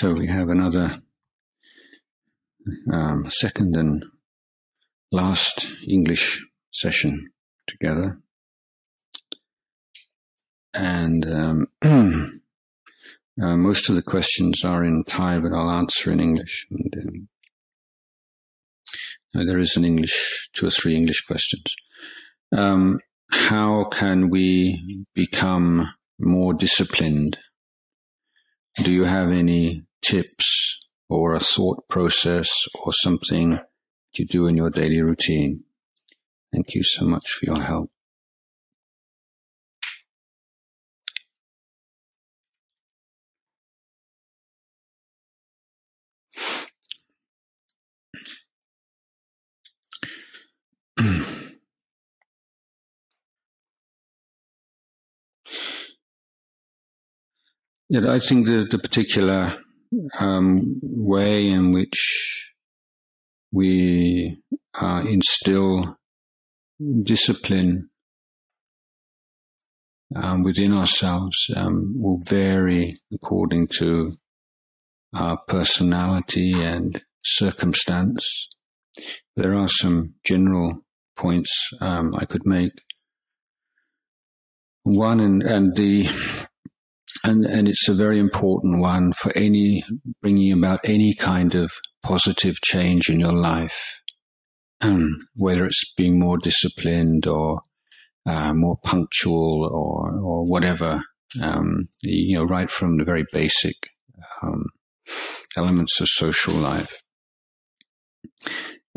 So we have another um, second and last English session together. And um, uh, most of the questions are in Thai, but I'll answer in English. And, um, there is an English, two or three English questions. Um, how can we become more disciplined? Do you have any tips or a thought process or something you do in your daily routine? Thank you so much for your help. Yeah, I think the, the particular um, way in which we uh, instill discipline um, within ourselves um, will vary according to our personality and circumstance. There are some general points um, I could make. One, and, and the and and it's a very important one for any bringing about any kind of positive change in your life, um, whether it's being more disciplined or uh, more punctual or or whatever. Um, you know, right from the very basic um, elements of social life,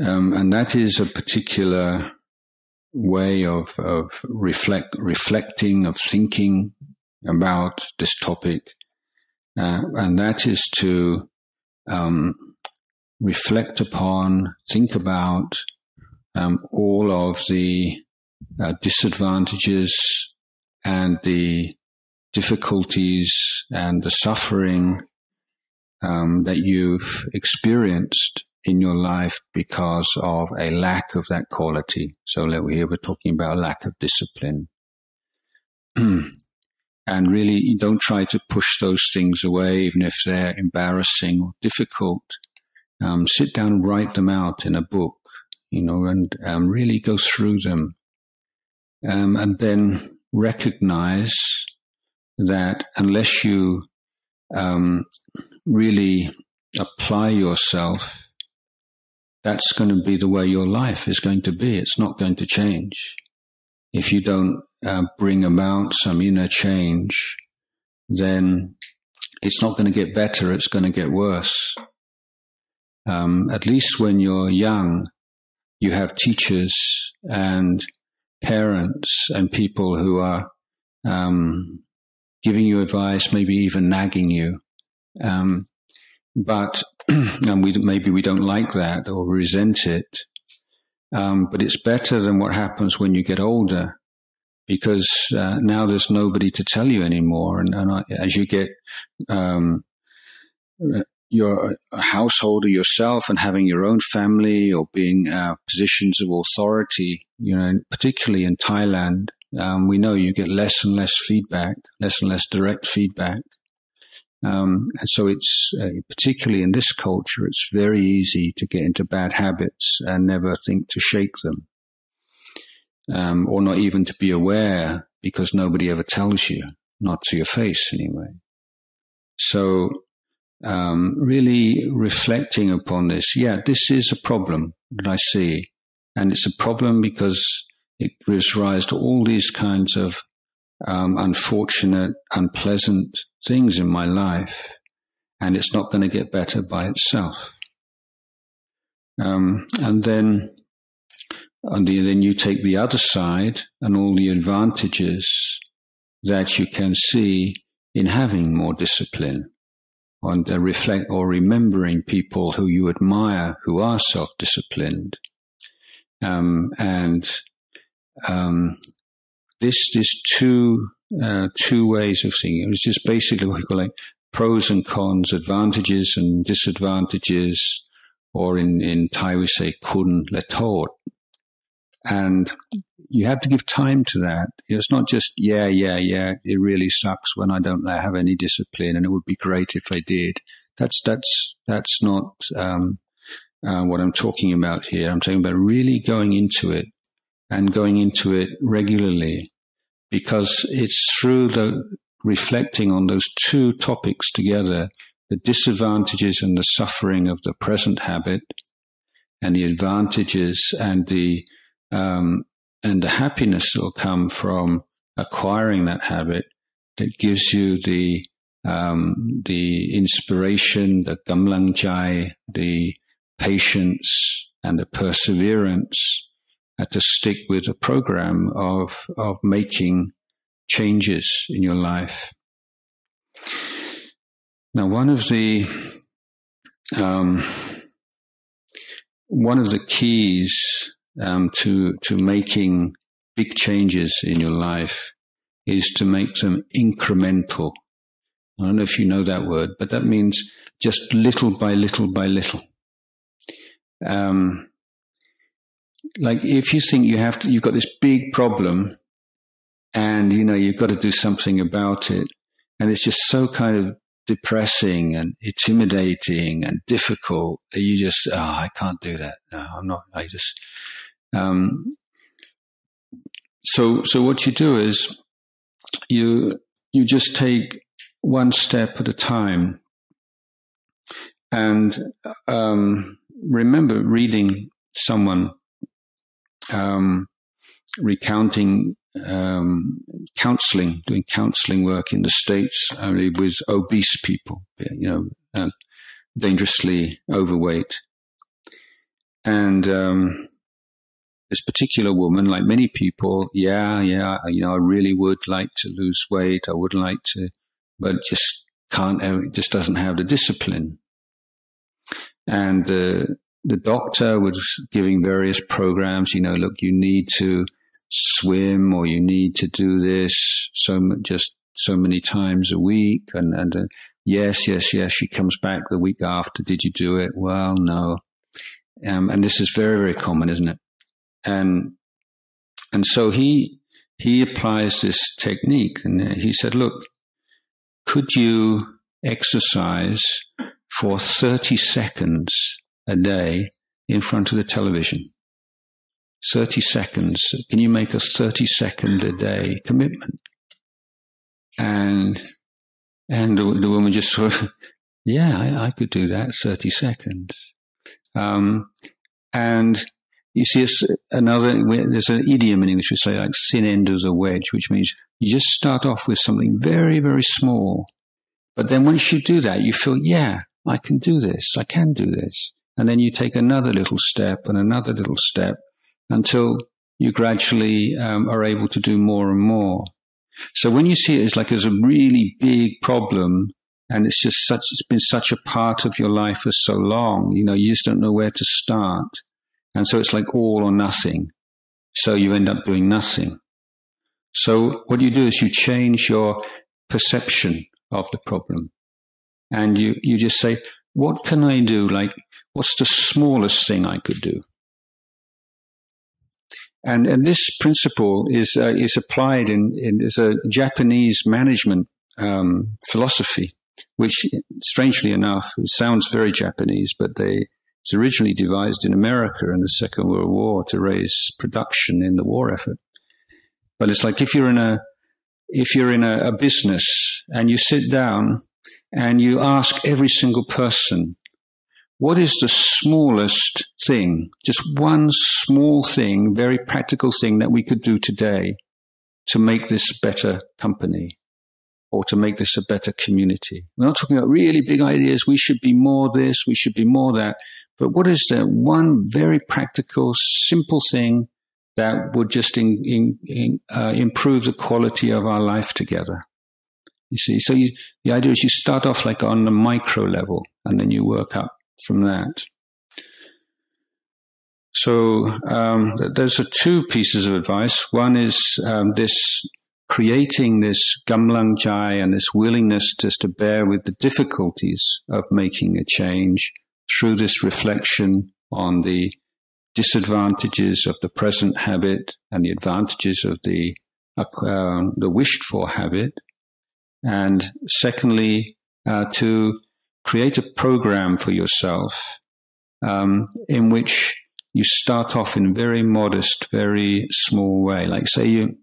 um, and that is a particular way of of reflect reflecting of thinking about this topic, uh, and that is to um, reflect upon, think about um, all of the uh, disadvantages and the difficulties and the suffering um, that you've experienced in your life because of a lack of that quality. So here we're talking about lack of discipline. and really don't try to push those things away, even if they're embarrassing or difficult. Um, sit down and write them out in a book, you know, and um, really go through them. Um, and then recognize that unless you um, really apply yourself, that's going to be the way your life is going to be. It's not going to change. If you don't uh, bring about some inner change, then it's not going to get better, it's going to get worse. Um, at least when you're young, you have teachers and parents and people who are um, giving you advice, maybe even nagging you. Um, but and we maybe we don't like that or resent it. Um, but it's better than what happens when you get older, because uh, now there's nobody to tell you anymore. And, and I, as you get um, your a householder yourself and having your own family or being uh, positions of authority, you know, particularly in Thailand, um, we know you get less and less feedback, less and less direct feedback. Um, and so it's uh, particularly in this culture, it's very easy to get into bad habits and never think to shake them um, or not even to be aware because nobody ever tells you, not to your face anyway. So, um, really reflecting upon this, yeah, this is a problem that I see. And it's a problem because it gives rise to all these kinds of um, unfortunate, unpleasant things in my life. And it's not going to get better by itself. Um, and then and then you take the other side and all the advantages that you can see in having more discipline and reflect or remembering people who you admire who are self-disciplined. Um, and um, this this two uh, two ways of thinking. It just basically what we call like pros and cons, advantages and disadvantages, or in in Thai we say kun le and you have to give time to that. It's not just, yeah, yeah, yeah, it really sucks when I don't have any discipline and it would be great if I did. That's that's that's not um, uh, what I'm talking about here. I'm talking about really going into it and going into it regularly, because it's through the reflecting on those two topics together the disadvantages and the suffering of the present habit, and the advantages and the um, and the happiness that will come from acquiring that habit that gives you the um, the inspiration, the gamlang jai, the patience, and the perseverance uh, to stick with a program of of making changes in your life. Now, one of the um, one of the keys um, to to making big changes in your life is to make them incremental. I don't know if you know that word, but that means just little by little by little. Um, like if you think you have to, you've got this big problem, and you know you've got to do something about it, and it's just so kind of depressing and intimidating and difficult. That you just, oh, I can't do that. No, I'm not. I just. Um, so, so what you do is you you just take one step at a time, and um, remember reading someone um, recounting um, counseling, doing counseling work in the States only with obese people, you know, uh, dangerously overweight. And um, this particular woman, like many people, yeah, yeah, you know, I really would like to lose weight. I would like to, but just can't, just doesn't have the discipline. And the, the doctor was giving various programs, you know, look, you need to swim or you need to do this so just so many times a week. And, and uh, yes, yes, yes. She comes back the week after. Did you do it? Well, no. Um, and this is very, very common, isn't it? And, and so he, he applies this technique and he said, look, could you exercise for 30 seconds a day in front of the television? 30 seconds. Can you make a 30 second a day commitment? And, and the, the woman just sort of, yeah, I, I, could do that 30 seconds. Um, and you see, it's another, there's an idiom in English we say like end of the wedge, which means you just start off with something very, very small. But then once you do that, you feel, yeah, I can do this. I can do this. And then you take another little step and another little step until you gradually um, are able to do more and more. So when you see it as like as a really big problem, and it's just such it's been such a part of your life for so long, you know, you just don't know where to start, and so it's like all or nothing. So you end up doing nothing. So what you do is you change your perception of the problem, and you you just say, what can I do? Like, what's the smallest thing I could do? And, and this principle is, uh, is applied in, in, is a Japanese management um, philosophy, which strangely enough sounds very Japanese, but they, it's originally devised in America in the Second World War to raise production in the war effort. But it's like if you're in a, if you're in a, a business and you sit down and you ask every single person what is the smallest thing, just one small thing, very practical thing that we could do today to make this better company or to make this a better community? We're not talking about really big ideas. We should be more this, we should be more that. But what is that one very practical, simple thing that would just in, in, in, uh, improve the quality of our life together? You see, so you, the idea is you start off like on the micro level and then you work up from that. So um, those are two pieces of advice. One is um, this creating this gamlang jai and this willingness just to bear with the difficulties of making a change through this reflection on the disadvantages of the present habit and the advantages of the uh, the wished for habit, and secondly, uh, to create a program for yourself um, in which you start off in very modest, very small way. Like say you,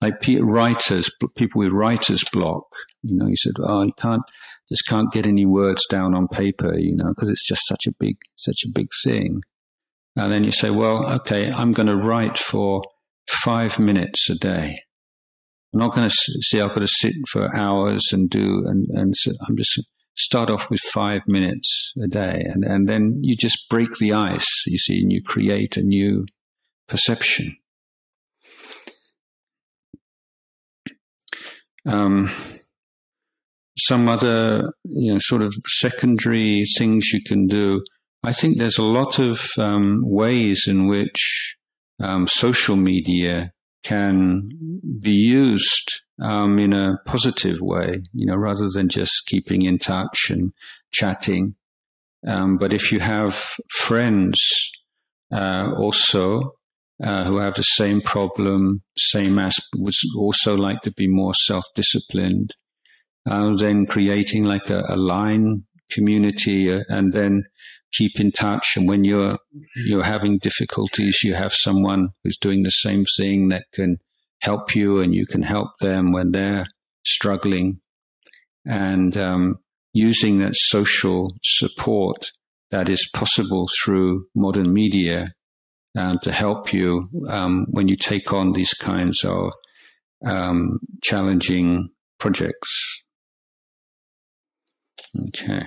like writers, people with writer's block, you know, you said, oh, you can't, just can't get any words down on paper, you know, because it's just such a big, such a big thing. And then you say, well, okay, I'm going to write for five minutes a day. I'm not going to see, I've got to sit for hours and do, and, and so I'm just start off with five minutes a day. And, and then you just break the ice, you see, and you create a new perception. Um, some other, you know, sort of secondary things you can do. I think there's a lot of um, ways in which um, social media can be used um, in a positive way, you know, rather than just keeping in touch and chatting. Um, but if you have friends uh, also uh, who have the same problem, same as would also like to be more self-disciplined, uh, then creating like a, a LINE community uh, and then keep in touch. And when you're you're having difficulties, you have someone who's doing the same thing that can help you, and you can help them when they're struggling. And um, using that social support that is possible through modern media uh, to help you um, when you take on these kinds of um, challenging projects. Okay.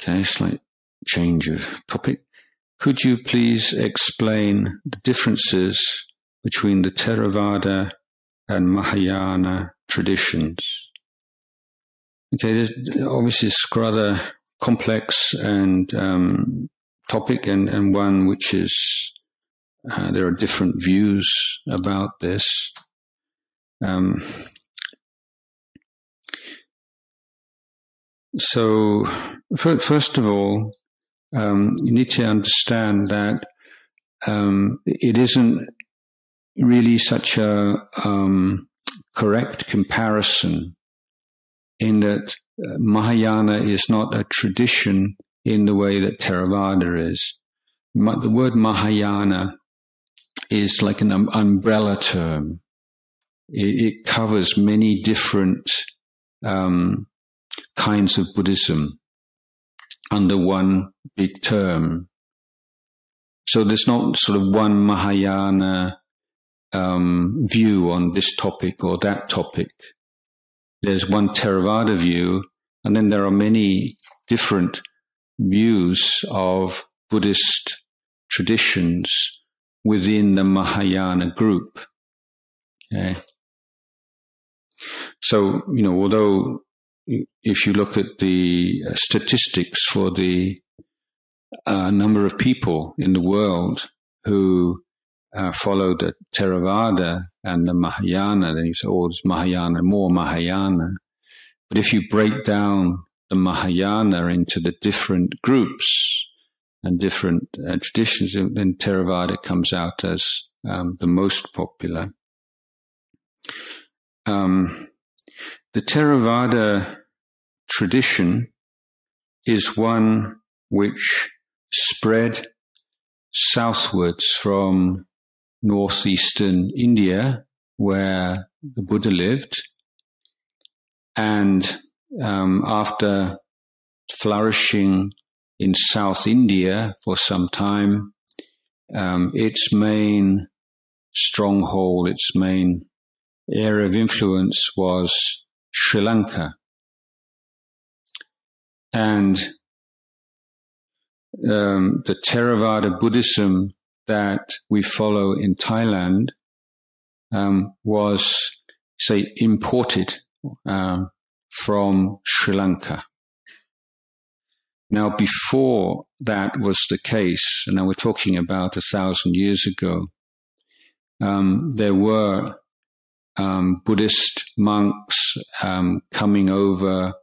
Okay, slight change of topic. Could you please explain the differences between the Theravada and Mahayana traditions? Okay, there's obviously it's rather complex and um, topic, and, and one which is uh, there are different views about this. Um, So, first of all, um, you need to understand that um, it isn't really such a um, correct comparison in that uh, Mahayana is not a tradition in the way that Theravada is. The word Mahayana is like an um, umbrella term. It, it covers many different um, kinds of Buddhism under one big term. So there's not sort of one Mahayana um, view on this topic or that topic. There's one Theravada view, and then there are many different views of Buddhist traditions within the Mahayana group. Okay. So, you know, although if you look at the uh, statistics for the uh, number of people in the world who uh, follow the Theravada and the Mahayana, then you say, oh, it's Mahayana, more Mahayana. But if you break down the Mahayana into the different groups and different uh, traditions, then Theravada comes out as um, the most popular. Um, the Theravada tradition is one which spread southwards from northeastern India, where the Buddha lived, and um, after flourishing in South India for some time, um, its main stronghold, its main area of influence was Sri Lanka. And um, the Theravada Buddhism that we follow in Thailand um, was, say, imported um, from Sri Lanka. Now, before that was the case, and now we're talking about a thousand years ago, um, there were um, Buddhist monks um, coming over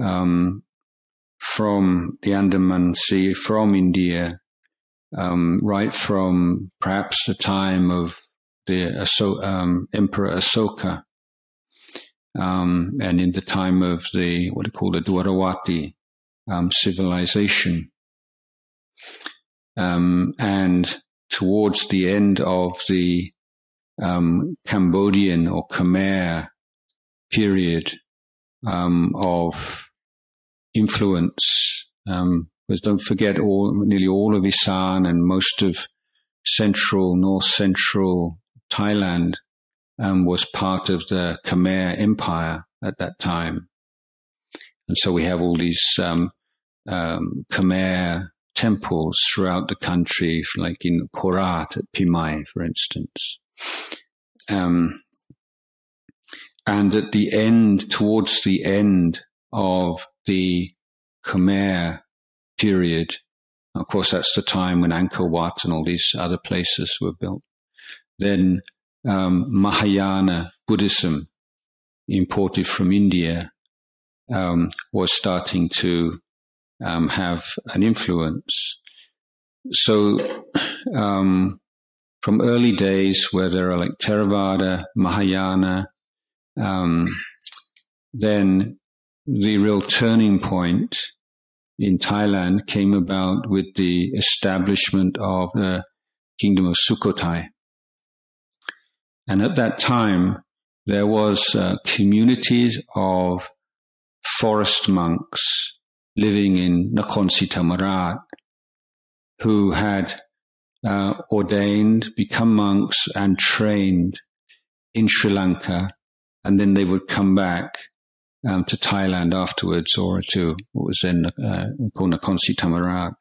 um, from the Andaman Sea, from India, um, right from perhaps the time of the Aso- um, Emperor Asoka, um, and in the time of the what you call the Dwarawati civilization. and towards the end of the um, Cambodian or Khmer period um, of influence. Um, because don't forget, all nearly all of Isan and most of central, north central Thailand um, was part of the Khmer Empire at that time, and so we have all these um, um, Khmer temples throughout the country, like in Korat at Phimai, for instance. Um, and at the end, towards the end of the Khmer period, of course, that's the time when Angkor Wat and all these other places were built. Then um, Mahayana Buddhism, imported from India, um, was starting to um, have an influence. So, um, from early days where there are like Theravada, Mahayana, um, then the real turning point in Thailand came about with the establishment of the kingdom of Sukhothai. And at that time, there was uh, communities of forest monks living in Nakhon Si Thammarat who had uh, ordained, become monks, and trained in Sri Lanka, and then they would come back um, to Thailand afterwards, or to what was then uh, called Nakhon Si Thammarat.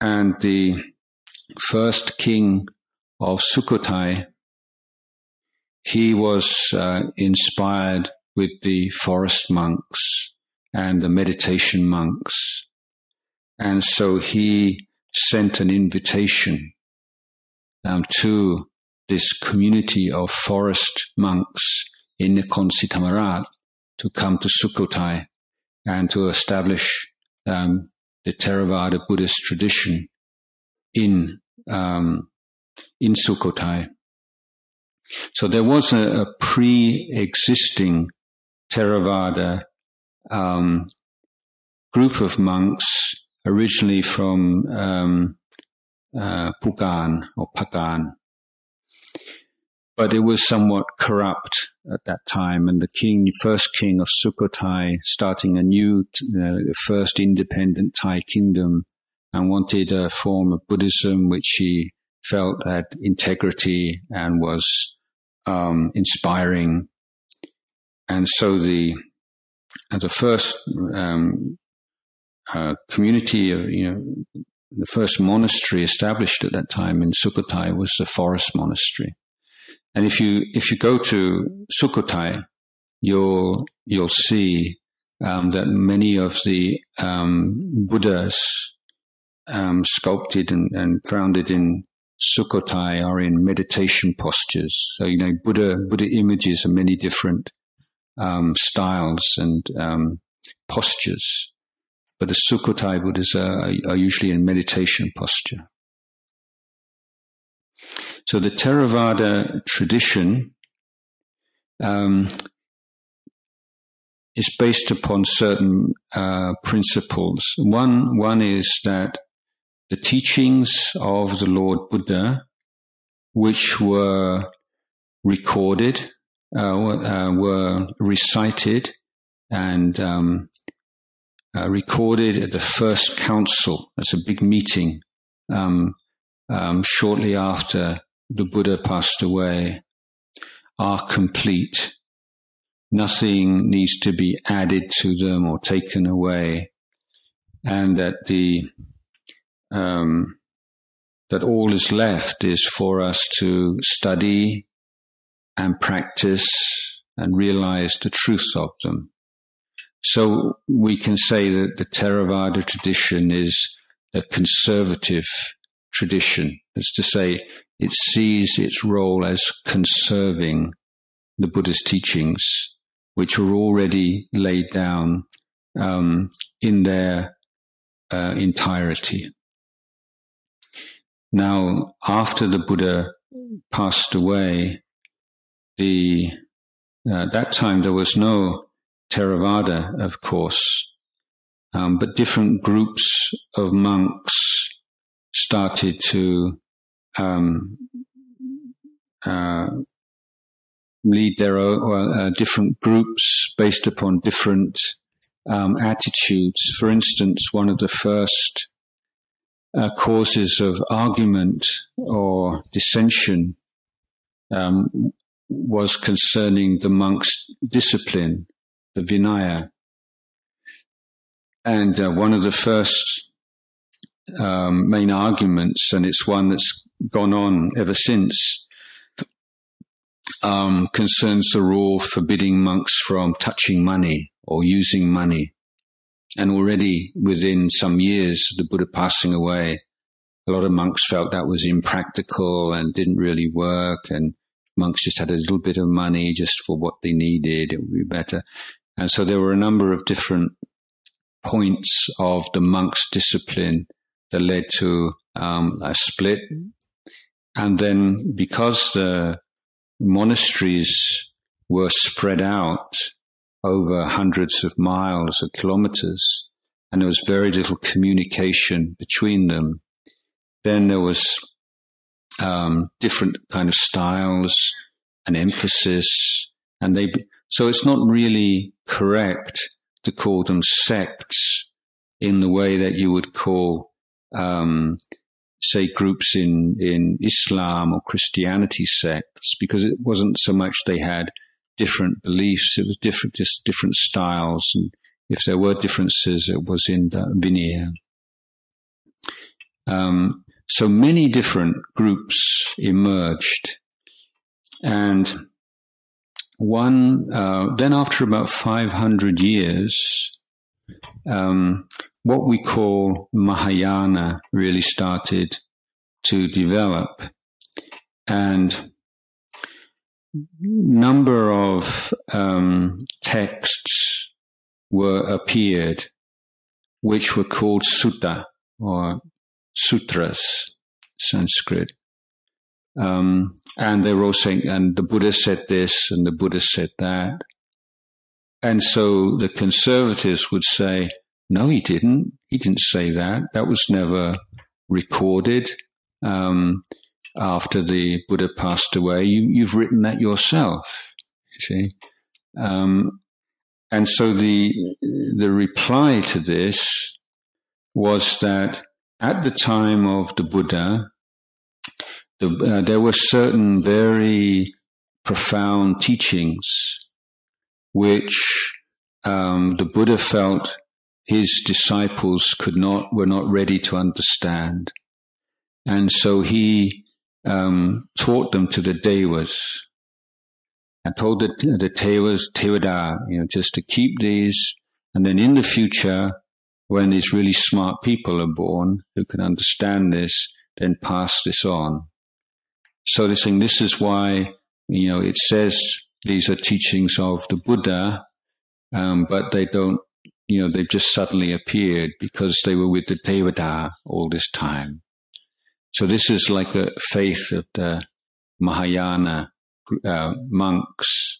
And the first king of Sukhothai, he was uh, inspired with the forest monks and the meditation monks. And so he sent an invitation um, to this community of forest monks in Nakhon Si Thammarat to come to Sukhothai and to establish um, the Theravada Buddhist tradition in um, in Sukhothai. So there was a, a pre-existing Theravada um, group of monks originally from um, uh, Pugan or Pagan. But it was somewhat corrupt at that time, and the king, first king of Sukhothai, starting a new, uh, first independent Thai kingdom, and wanted a form of Buddhism which he felt had integrity and was um, inspiring. And so the uh, the first um, uh, community, of, you know, the first monastery established at that time in Sukhothai was the forest monastery. And if you if you go to Sukhothai, you'll you'll see um, that many of the um, Buddhas um, sculpted and, and, founded in Sukhothai are in meditation postures. So you know Buddha Buddha images are many different um, styles and um, postures. But the Sukhothai Buddhas are, are usually in meditation posture. So the Theravada tradition um, is based upon certain uh, principles. One, one is that the teachings of the Lord Buddha, which were recorded, uh, uh, were recited and um, uh, recorded at the first council. That's a big meeting um, um, shortly after the Buddha passed away, are complete. Nothing needs to be added to them or taken away, and that the um, that all is left is for us to study and practice and realize the truth of them. So we can say that the Theravada tradition is a conservative tradition. That's to say, it sees its role as conserving the Buddha's teachings, which were already laid down um, in their uh, entirety. Now, after the Buddha passed away, the uh, that time there was no Theravada, of course, um, but different groups of monks started to um, uh, lead their own uh, different groups based upon different um, attitudes. For instance, one of the first uh, causes of argument or dissension um, was concerning the monk's discipline, the Vinaya. And uh, one of the first um, main arguments, and it's one that's gone on ever since, um, concerns the rule forbidding monks from touching money or using money. And already within some years of the Buddha passing away, a lot of monks felt that was impractical and didn't really work. And monks just had a little bit of money just for what they needed. It would be better. And so there were a number of different points of the monk's discipline that led to um, a split. And then because the monasteries were spread out over hundreds of miles or kilometers, and there was very little communication between them. Then there was um, different kind of styles and emphasis, and they. So it's not really correct to call them sects in the way that you would call, um, say, groups in in Islam or Christianity sects, because it wasn't so much they had different beliefs. It was different, just different styles. And if there were differences, it was in the Vinaya. Um, so many different groups emerged. And one, uh, then after about 500 years, um, what we call Mahayana really started to develop. And number of um, texts were appeared, which were called sutta or sutras, Sanskrit. Um, and they were all saying, and the Buddha said this, and the Buddha said that. And so the conservatives would say, no, he didn't. He didn't say that. That was never recorded. Um, after the Buddha passed away. You, you've written that yourself. You see, um, and so the the reply to this was that at the time of the Buddha, the, uh, there were certain very profound teachings which um, the Buddha felt his disciples could not were not ready to understand, and so he um, taught them to the devas and told the, the devas, tevada, you know, just to keep these. And then in the future, when these really smart people are born who can understand this, then pass this on. So they're saying this is why, you know, it says these are teachings of the Buddha, um, but they don't, you know, they've just suddenly appeared because they were with the Devada all this time. So this is like a faith of the Mahayana uh, monks.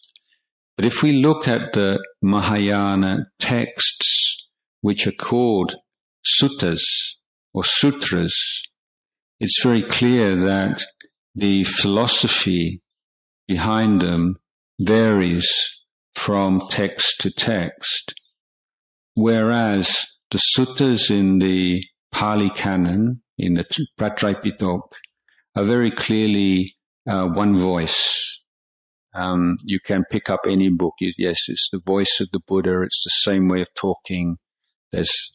But if we look at the Mahayana texts, which are called suttas or sutras, it's very clear that the philosophy behind them varies from text to text. Whereas the suttas in the Pali Canon in the Pratraipitok are very clearly uh, one voice. Um, you can pick up any book. Yes, it's the voice of the Buddha. It's the same way of talking. There's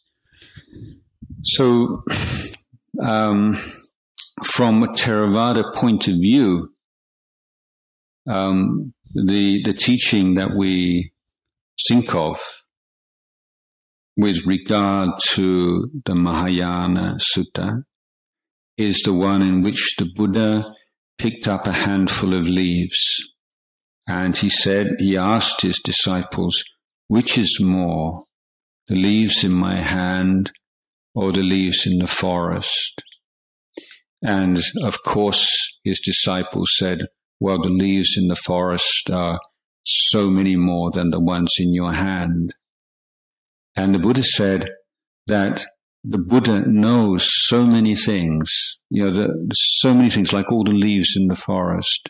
so um, from a Theravada point of view, um, the the teaching that we think of with regard to the Mahayana Sutta is the one in which the Buddha picked up a handful of leaves. And he said, he asked his disciples, which is more, the leaves in my hand or the leaves in the forest? And of course, his disciples said, well, the leaves in the forest are so many more than the ones in your hand. And the Buddha said that the Buddha knows so many things, you know, the, so many things, like all the leaves in the forest,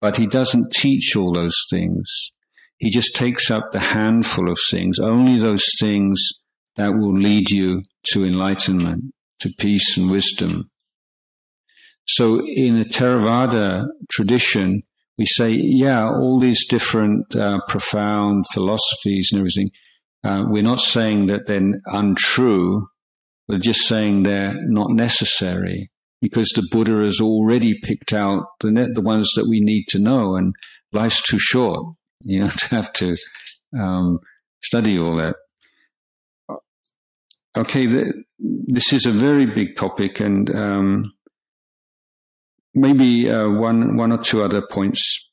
but he doesn't teach all those things. He just takes up the handful of things, only those things that will lead you to enlightenment, to peace and wisdom. So in the Theravada tradition, we say, yeah, all these different uh, profound philosophies and everything, uh, we're not saying that they're untrue. We're just saying they're not necessary because the Buddha has already picked out the, the ones that we need to know, and life's too short, you know, to have to um, study all that. Okay, the, this is a very big topic, and um, maybe uh, one one or two other points.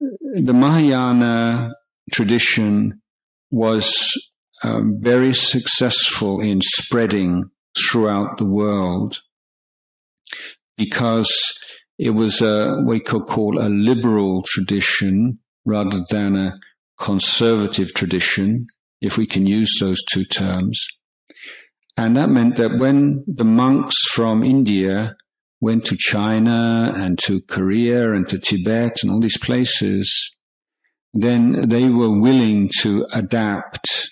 The Mahayana tradition was um, very successful in spreading throughout the world because it was a, what we could call a liberal tradition rather than a conservative tradition, if we can use those two terms. And that meant that when the monks from India went to China and to Korea and to Tibet and all these places, then they were willing to adapt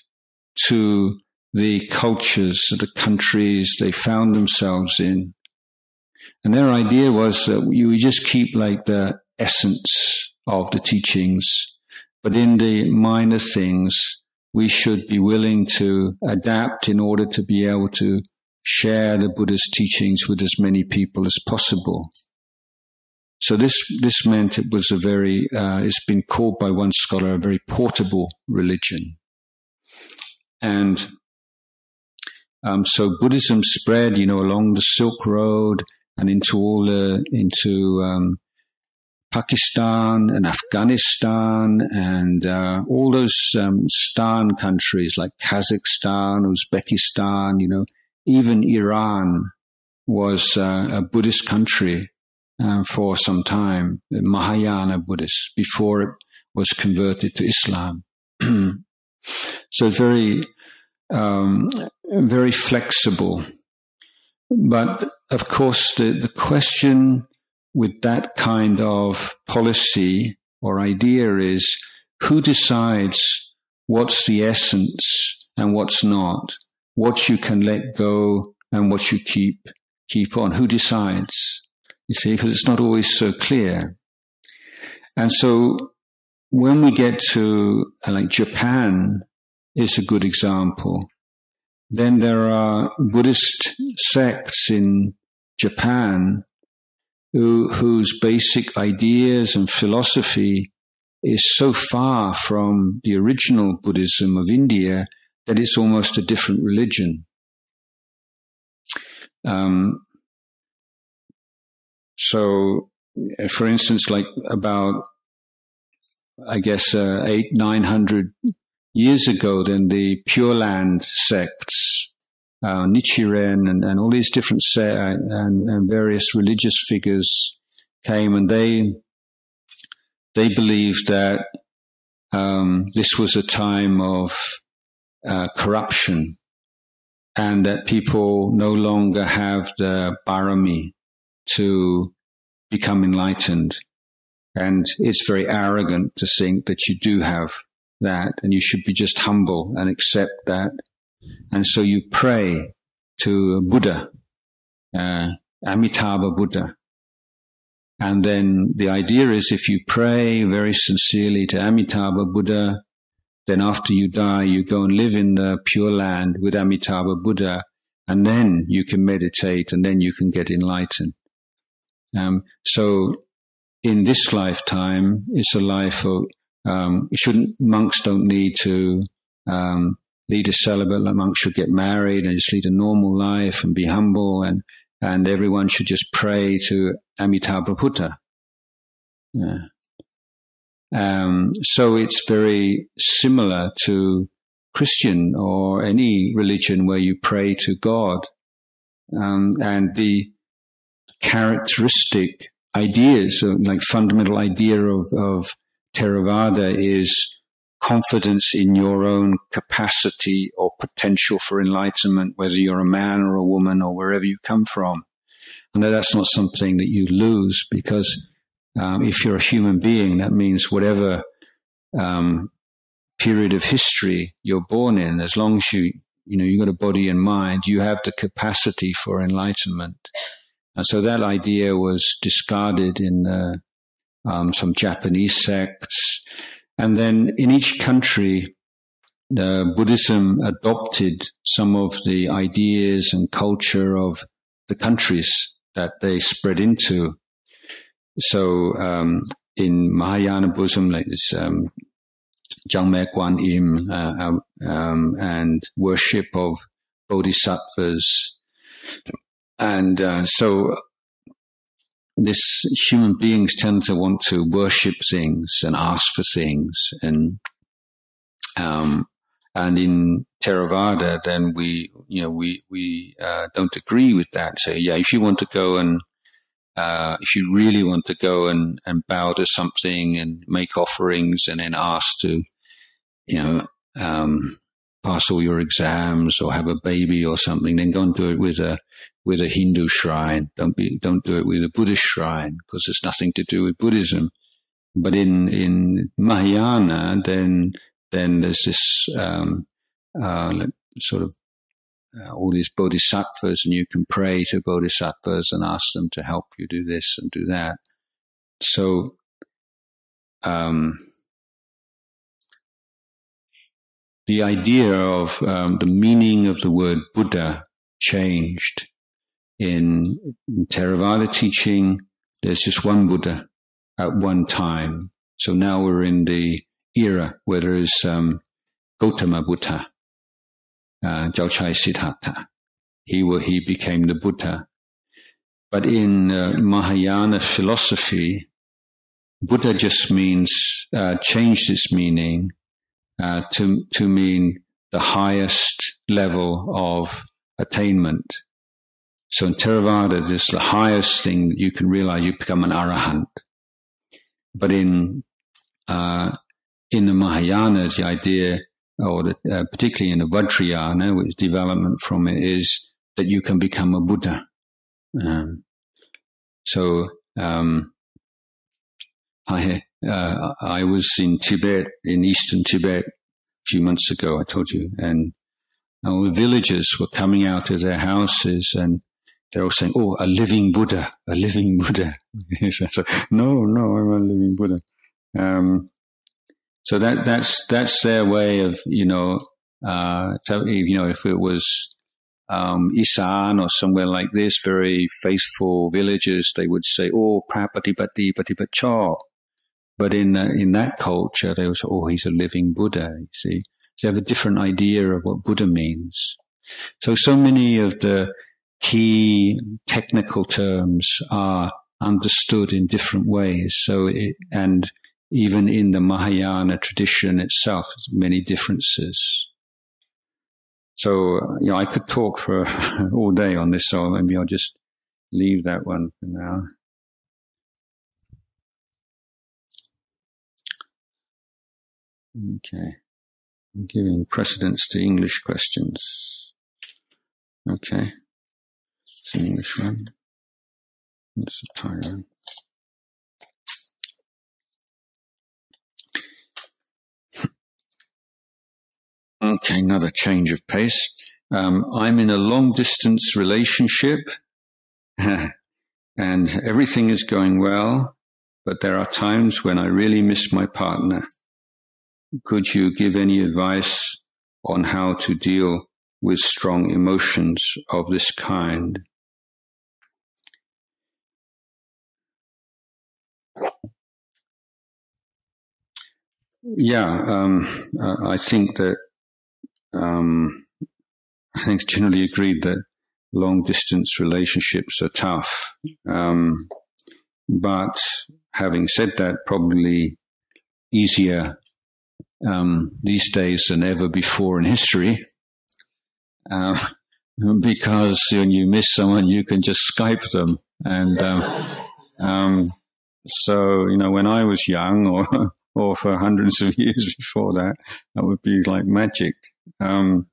to the cultures, the countries they found themselves in. And their idea was that you just keep like the essence of the teachings, but in the minor things, we should be willing to adapt in order to be able to share the Buddha's teachings with as many people as possible. So this this meant it was a very uh, it's been called by one scholar a very portable religion, and um, so Buddhism spread, you know, along the Silk Road and into all the into um, Pakistan and Afghanistan and uh, all those um, Stan countries like Kazakhstan, Uzbekistan, you know, even Iran was uh, a Buddhist country uh, for some time, Mahayana Buddhist, before it was converted to Islam. so very, um, very flexible. But of course, the, the question with that kind of policy or idea is who decides what's the essence and what's not, what you can let go and what you keep keep on. Who decides? You see, because it's not always so clear. And so when we get to uh, like Japan is a good example. Then there are Buddhist sects in Japan who, whose basic ideas and philosophy is so far from the original Buddhism of India that it's almost a different religion. Um, so, for instance, like about, I guess, uh, eight, nine hundred years ago, then the Pure Land sects, uh, Nichiren and, and all these different se- uh, and, and various religious figures came and they, they believed that um, this was a time of uh, corruption and that people no longer have the barami to become enlightened. And it's very arrogant to think that you do have that and you should be just humble and accept that. And so you pray to Buddha, uh, Amitabha Buddha. And then the idea is if you pray very sincerely to Amitabha Buddha, then after you die, you go and live in the pure land with Amitabha Buddha, and then you can meditate and then you can get enlightened. Um, so in this lifetime, it's a life of, um, shouldn't, monks don't need to, um, lead a celibate. Like monks should get married and just lead a normal life and be humble and, and everyone should just pray to Amitabha Buddha. Yeah. Um, so it's very similar to Christian or any religion where you pray to God. Um, and the characteristic ideas, like fundamental idea of, of Theravada is confidence in your own capacity or potential for enlightenment, whether you're a man or a woman or wherever you come from. And that's not something that you lose because um, if you're a human being, that means whatever um, period of history you're born in, as long as you you know you've got a body and mind, you have the capacity for enlightenment. And so that idea was discarded in uh, um, some Japanese sects, and then in each country, Buddhism adopted some of the ideas and culture of the countries that they spread into. So um, in Mahayana Buddhism, like this um, Jangme uh, um, and worship of bodhisattvas. And uh, so this human beings tend to want to worship things and ask for things and um, and in Theravada, then we, you know, we we uh, don't agree with that. Say, yeah, if you want to go and uh, if you really want to go and, and bow to something and make offerings and then ask to, you know, um, pass all your exams or have a baby or something, then go and do it with a with a Hindu shrine. Don't be don't do it with a Buddhist shrine because it's nothing to do with Buddhism. But in in Mahayana, then then there's this um, uh, sort of uh, all these bodhisattvas, and you can pray to bodhisattvas and ask them to help you do this and do that. So, um, the idea of um, the meaning of the word Buddha changed. In, in Theravada teaching, there's just one Buddha at one time. So now we're in the era where there is um, Gautama Buddha, uh, Chai Siddhartha. He, he became the Buddha. But in uh, Mahayana philosophy, Buddha just means, uh, changed its meaning uh, to, to mean the highest level of attainment. So in Theravada, this is the highest thing that you can realize. You become an arahant. But in uh, in the Mahayana, the idea, or the, uh, particularly in the Vajrayana, which development from it is that you can become a Buddha. Um, so um, I uh, I was in Tibet, in eastern Tibet, a few months ago. I told you, and all the villagers were coming out of their houses and they're all saying, "Oh, a living Buddha, a living Buddha." so, no, no, I'm a living Buddha. Um, so that that's that's their way of you know, uh, you know, if it was um, Isan or somewhere like this, very faithful villagers, they would say, "Oh, prapatipati patipacha." But in uh, in that culture, they would say, "Oh, he's a living Buddha." You see, so they have a different idea of what Buddha means. So so many of the key technical terms are understood in different ways. So it, and even in the Mahayana tradition itself, many differences. So, you know, I could talk for all day on this, so maybe I'll just leave that one for now. Okay. I'm giving precedence to English questions. Okay. It's an English one. It's a Thai Okay, another change of pace. Um, I'm in a long distance relationship and everything is going well, but there are times when I really miss my partner. Could you give any advice on how to deal with strong emotions of this kind? Yeah, um, I think that um, I think it's generally agreed that long distance relationships are tough. Um, but having said that, probably easier um, these days than ever before in history. Uh, because when you miss someone, you can just Skype them. And um, um, so, you know, when I was young, or or for hundreds of years before that, that would be like magic. Um,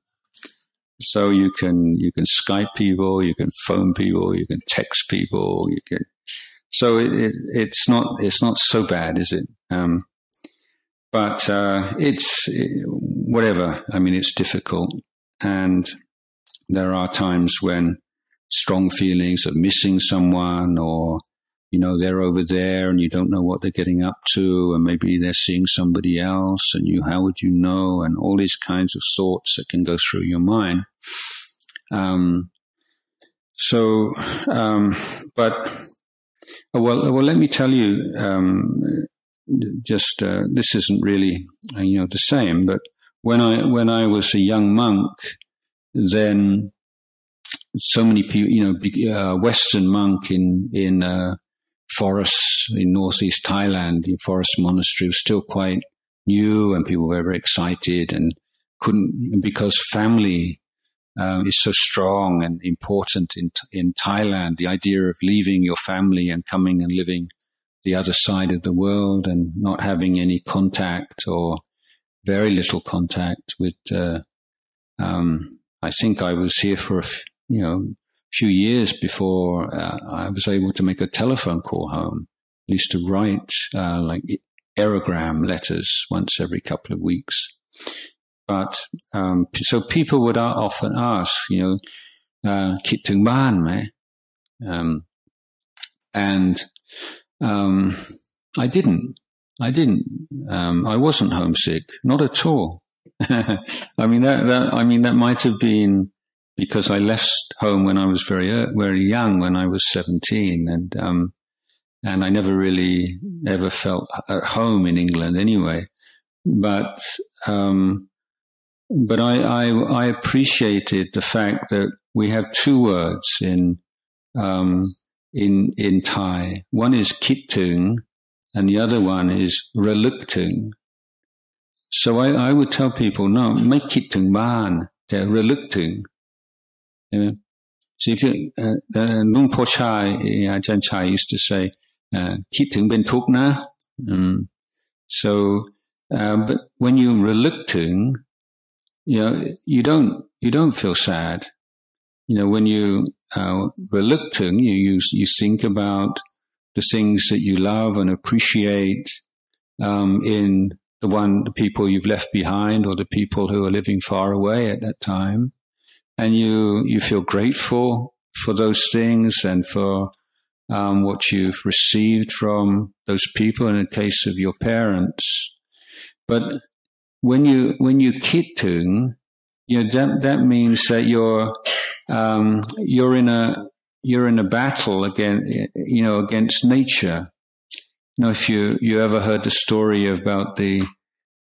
so you can you can Skype people, you can phone people, you can text people, you can. So it, it it's not it's not so bad, is it? Um, but uh, it's it, whatever. I mean, it's difficult, and there are times when strong feelings of missing someone or you know they're over there and you don't know what they're getting up to and maybe they're seeing somebody else and you how would you know? And all these kinds of thoughts that can go through your mind. Um, so um, but uh, well well let me tell you um, just uh, this isn't really uh, you know the same but when i when i was a young monk then so many people you know uh, western monk in in uh, forests in northeast Thailand, the forest monastery was still quite new and people were very excited and couldn't, because family um, is so strong and important in, in Thailand, the idea of leaving your family and coming and living the other side of the world and not having any contact or very little contact with, uh, um, I think I was here for, you know, few years before uh, I was able to make a telephone call home. I used to write uh, like aerogram letters once every couple of weeks. But um, so people would uh, often ask, you know, uh, kit tung ban me? Um, and um, I didn't. I didn't. Um, I wasn't homesick, not at all. I mean that, that, I mean that might have been because I left home when I was very uh, very young, when I was seventeen, and um, and I never really ever felt at home in England anyway. But um, but I, I, I appreciated the fact that we have two words in um, in in Thai. One is kittung, and the other one is reluktung. So I, I would tell people, no, make kittung ban, they're reluktung. Amen. So if you, uh, uh, Luang Por Chah, uh, Ajahn Chah used to say, uh. Um, so, uh, but when you reluctant, you know, you don't, you don't feel sad. You know, when you, uh, reluctant, you, you, you think about the things that you love and appreciate, um, in the one, the people you've left behind or the people who are living far away at that time and you you feel grateful for those things and for um, what you've received from those people. In the case of your parents, but when you when you kittung, you know that that means that you're um, you're in a you're in a battle against you know against nature. You know, if you you ever heard the story about the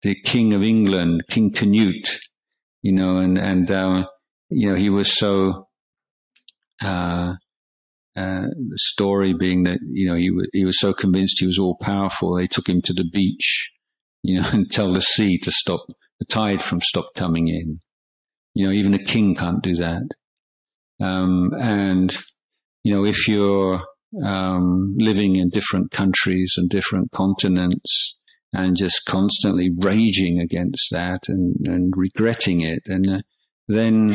the King of England, King Canute, you know, and and uh, you know, he was so, uh, uh, the story being that, you know, he, w- he was so convinced he was all powerful, they took him to the beach, you know, and tell the sea to stop, the tide from stop coming in. You know, even a king can't do that. Um, and, you know, if you're, um, living in different countries and different continents and just constantly raging against that and, and regretting it and, uh, then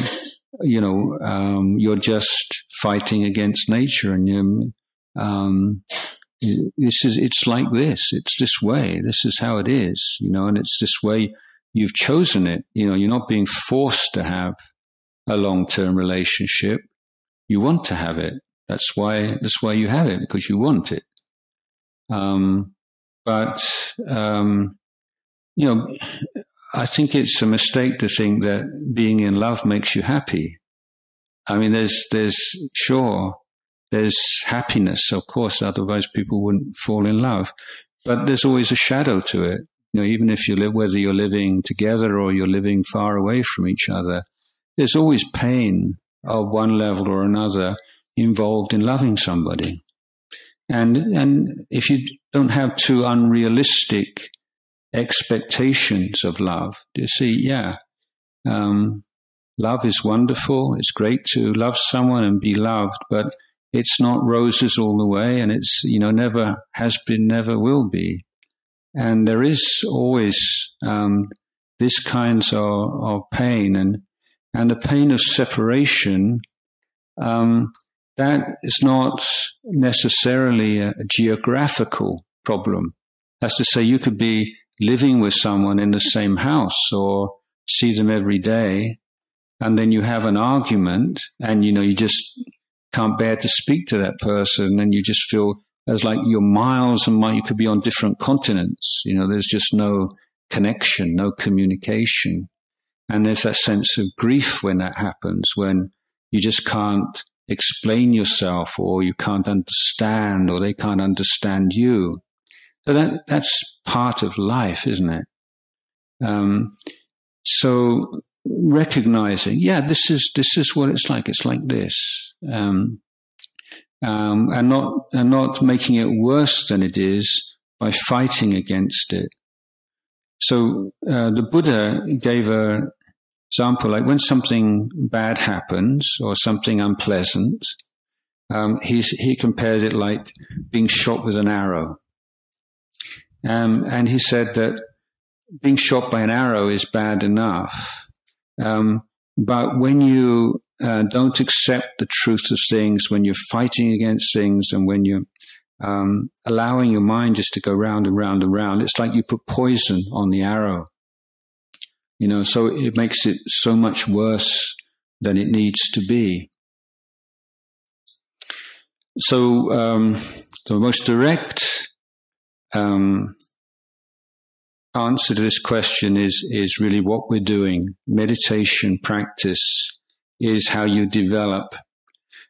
you know um, you're just fighting against nature, and you um, this is it's like this. It's this way. This is how it is. You know, and it's this way. You've chosen it. You know, you're not being forced to have a long-term relationship. You want to have it. That's why. That's why you have it because you want it. Um, but um, you know, I think it's a mistake to think that being in love makes you happy. I mean, there's, there's, sure, there's happiness, of course, otherwise people wouldn't fall in love. But there's always a shadow to it. You know, even if you live, whether you're living together or you're living far away from each other, there's always pain of one level or another involved in loving somebody. And, and if you don't have too unrealistic expectations of love. You see, yeah, um, love is wonderful. It's great to love someone and be loved, but it's not roses all the way, and it's you know never has been, never will be. And there is always um, this kinds of, of pain, and and the pain of separation. Um, that is not necessarily a, a geographical problem. That's to say, you could be living with someone in the same house or see them every day, and then you have an argument, and you know you just can't bear to speak to that person, and you just feel as like you're miles and miles. You could be on different continents. You know, there's just no connection, no communication, and there's that sense of grief when that happens, when you just can't explain yourself, or you can't understand, or they can't understand you. So that that's part of life, isn't it? Um, so recognizing, yeah, this is this is what it's like. It's like this, um, um, and not and not making it worse than it is by fighting against it. So uh, the Buddha gave a example like when something bad happens or something unpleasant. Um, he compares it like being shot with an arrow. Um, and he said that being shot by an arrow is bad enough, um, but when you uh, don't accept the truth of things, when you're fighting against things, and when you're um, allowing your mind just to go round and round and round, it's like you put poison on the arrow. You know, so it makes it so much worse than it needs to be. So, um, the most direct um, answer to this question is is really what we're doing. Meditation practice is how you develop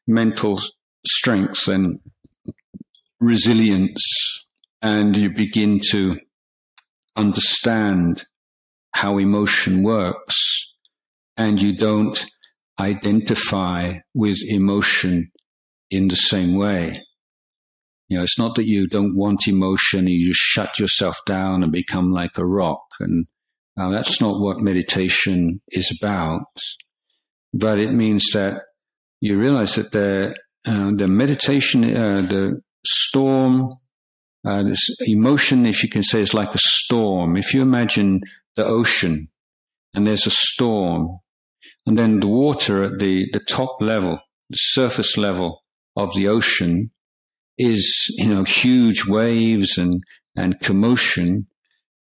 mental strength and resilience, and you begin to understand how emotion works, and you don't identify with emotion in the same way. You know, it's not that you don't want emotion you just shut yourself down and become like a rock. And uh, that's not what meditation is about. But it means that you realize that the, uh, the meditation, uh, the storm, uh, this emotion, if you can say, is like a storm. If you imagine the ocean and there's a storm, and then the water at the, the top level, the surface level of the ocean is, you know, huge waves and, and commotion.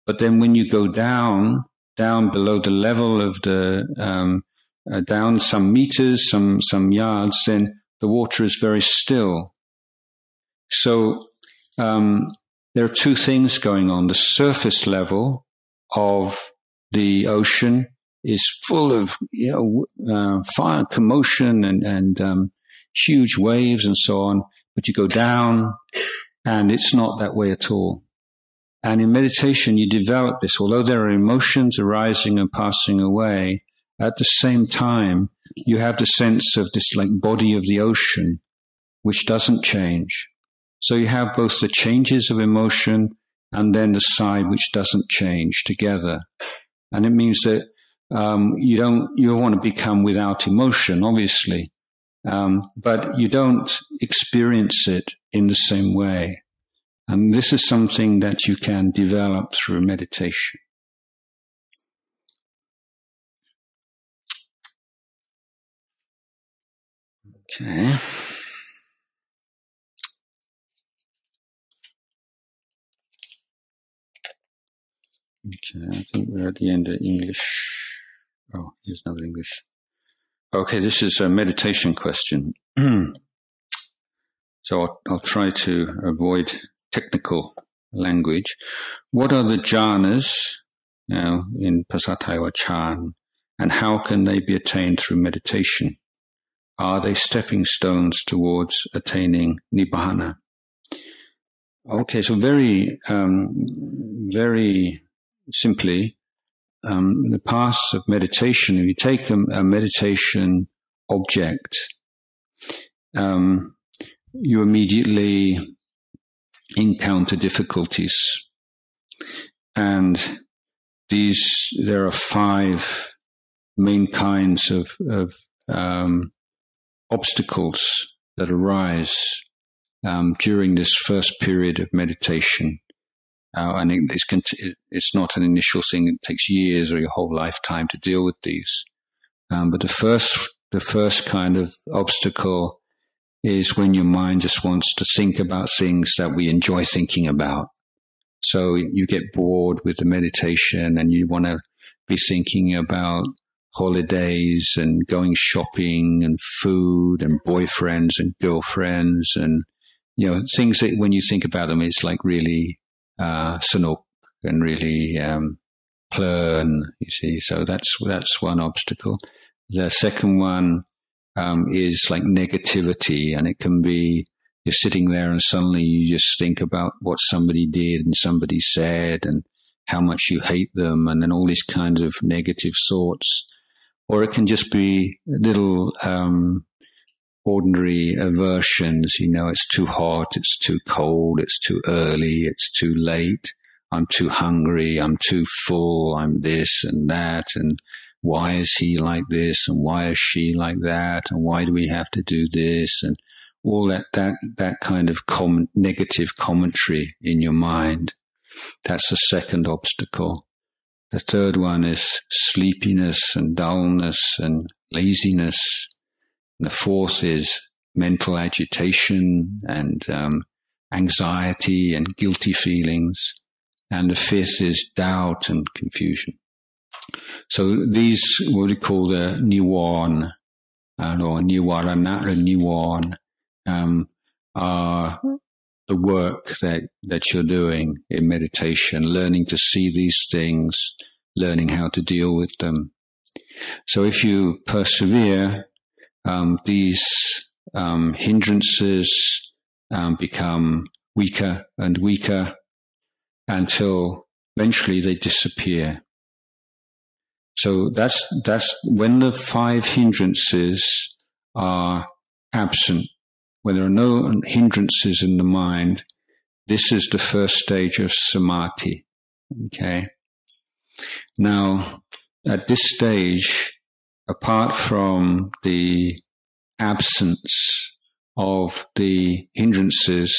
But then when you go down, down below the level of the, um, uh, down some meters, some, some yards, then the water is very still. So, um, there are two things going on. The surface level of the ocean is full of, you know, uh, fire, commotion and, and, um, huge waves and so on but you go down and it's not that way at all. And in meditation, you develop this. Although there are emotions arising and passing away, at the same time, you have the sense of this like body of the ocean, which doesn't change. So you have both the changes of emotion and then the side which doesn't change together. And it means that um, you don't, you don't want to become without emotion, obviously. Um, but you don't experience it in the same way. And this is something that you can develop through meditation. Okay. Okay, I think we're at the end of English. Oh, here's another English. Okay, this is a meditation question. so I'll, I'll, try to avoid technical language. What are the jhanas know, in Pasataiwa Chan, and how can they be attained through meditation? Are they stepping stones towards attaining nibbana? Okay, so very, um, very simply, um, the paths of meditation, if you take a, meditation object, um, you immediately encounter difficulties. And these, there are five main kinds of, of um, obstacles that arise um, during this first period of meditation. Uh, and it's, it's not an initial thing. It takes years or your whole lifetime to deal with these. Um, but the first, the first kind of obstacle is when your mind just wants to think about things that we enjoy thinking about. So you get bored with the meditation and you want to be thinking about holidays and going shopping and food and boyfriends and girlfriends and you know things that when you think about them it's like really uh sanuk and really um you see. So that's that's one obstacle. The second one um, is like negativity and it can be you're sitting there and suddenly you just think about what somebody did and somebody said and how much you hate them and then all these kinds of negative thoughts. Or it can just be little um, ordinary aversions. You know, it's too hot, it's too cold, it's too early, it's too late. I'm too hungry, I'm too full, I'm this and that, and why is he like this, and why is she like that, and why do we have to do this, and all that that that kind of com- negative commentary in your mind. That's the second obstacle. The third one is sleepiness and dullness and laziness. The fourth is mental agitation and um, anxiety and guilty feelings. And the fifth is doubt and confusion. So these, what we call the niwan, uh, or niwarana, niwan, um, are the work that, that you're doing in meditation, learning to see these things, learning how to deal with them. So if you persevere, um, these um, hindrances um, become weaker and weaker until eventually they disappear. So that's that's when the five hindrances are absent when there are no hindrances in the mind, this is the first stage of samadhi. Okay. Now, at this stage, apart from the absence of the hindrances,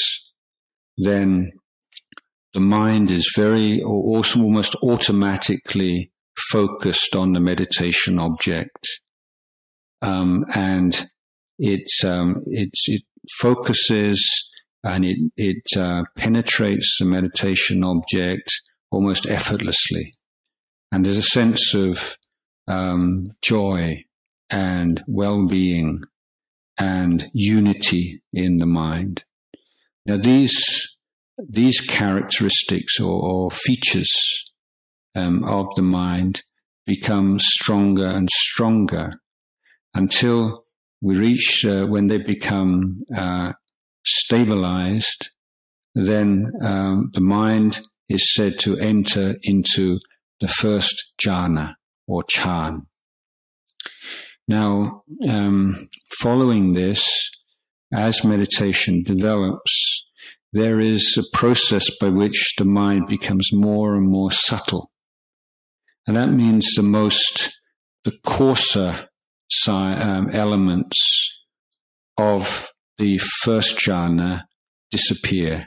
then the mind is very, or also almost automatically focused on the meditation object. Um, and it's, um, it's, it focuses and it, it uh, penetrates the meditation object almost effortlessly. And there's a sense of um, joy and well being and unity in the mind. Now, these, these characteristics or, or features um, of the mind become stronger and stronger until we reach uh, when they become uh, stabilized, then um, the mind is said to enter into the first jhana or chan. Now, um, following this, as meditation develops, there is a process by which the mind becomes more and more subtle. And that means the most, the coarser um, elements of the first jhana disappear.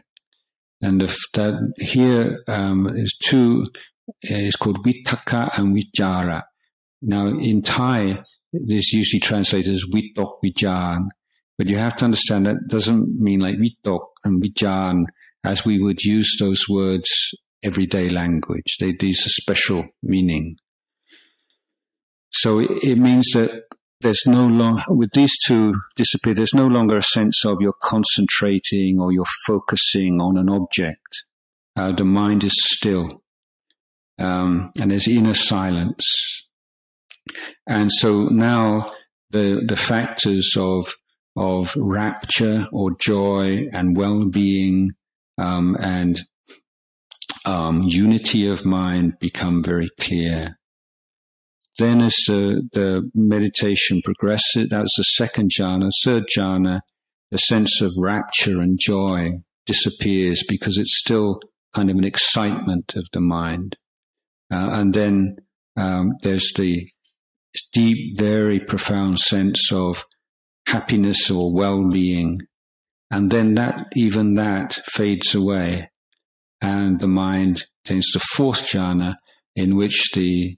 And if that here um, is two, is called vitaka and vichara. Now in Thai, this usually translated as vitok vijan, but you have to understand that doesn't mean like vitok and vijan as we would use those words everyday language. They, these are special meaning. So it, it means that there's no longer, with these two disappear, there's no longer a sense of you're concentrating or you're focusing on an object. Uh, the mind is still. Um, and there's inner silence. And so now the, the factors of, of rapture or joy and well-being, um, and, um, unity of mind become very clear. Then, as the, the meditation progresses, that was the second jhana. Third jhana, the sense of rapture and joy disappears because it's still kind of an excitement of the mind. Uh, and then um, there's the deep, very profound sense of happiness or well-being. And then that, even that fades away. And the mind attains the fourth jhana in which the,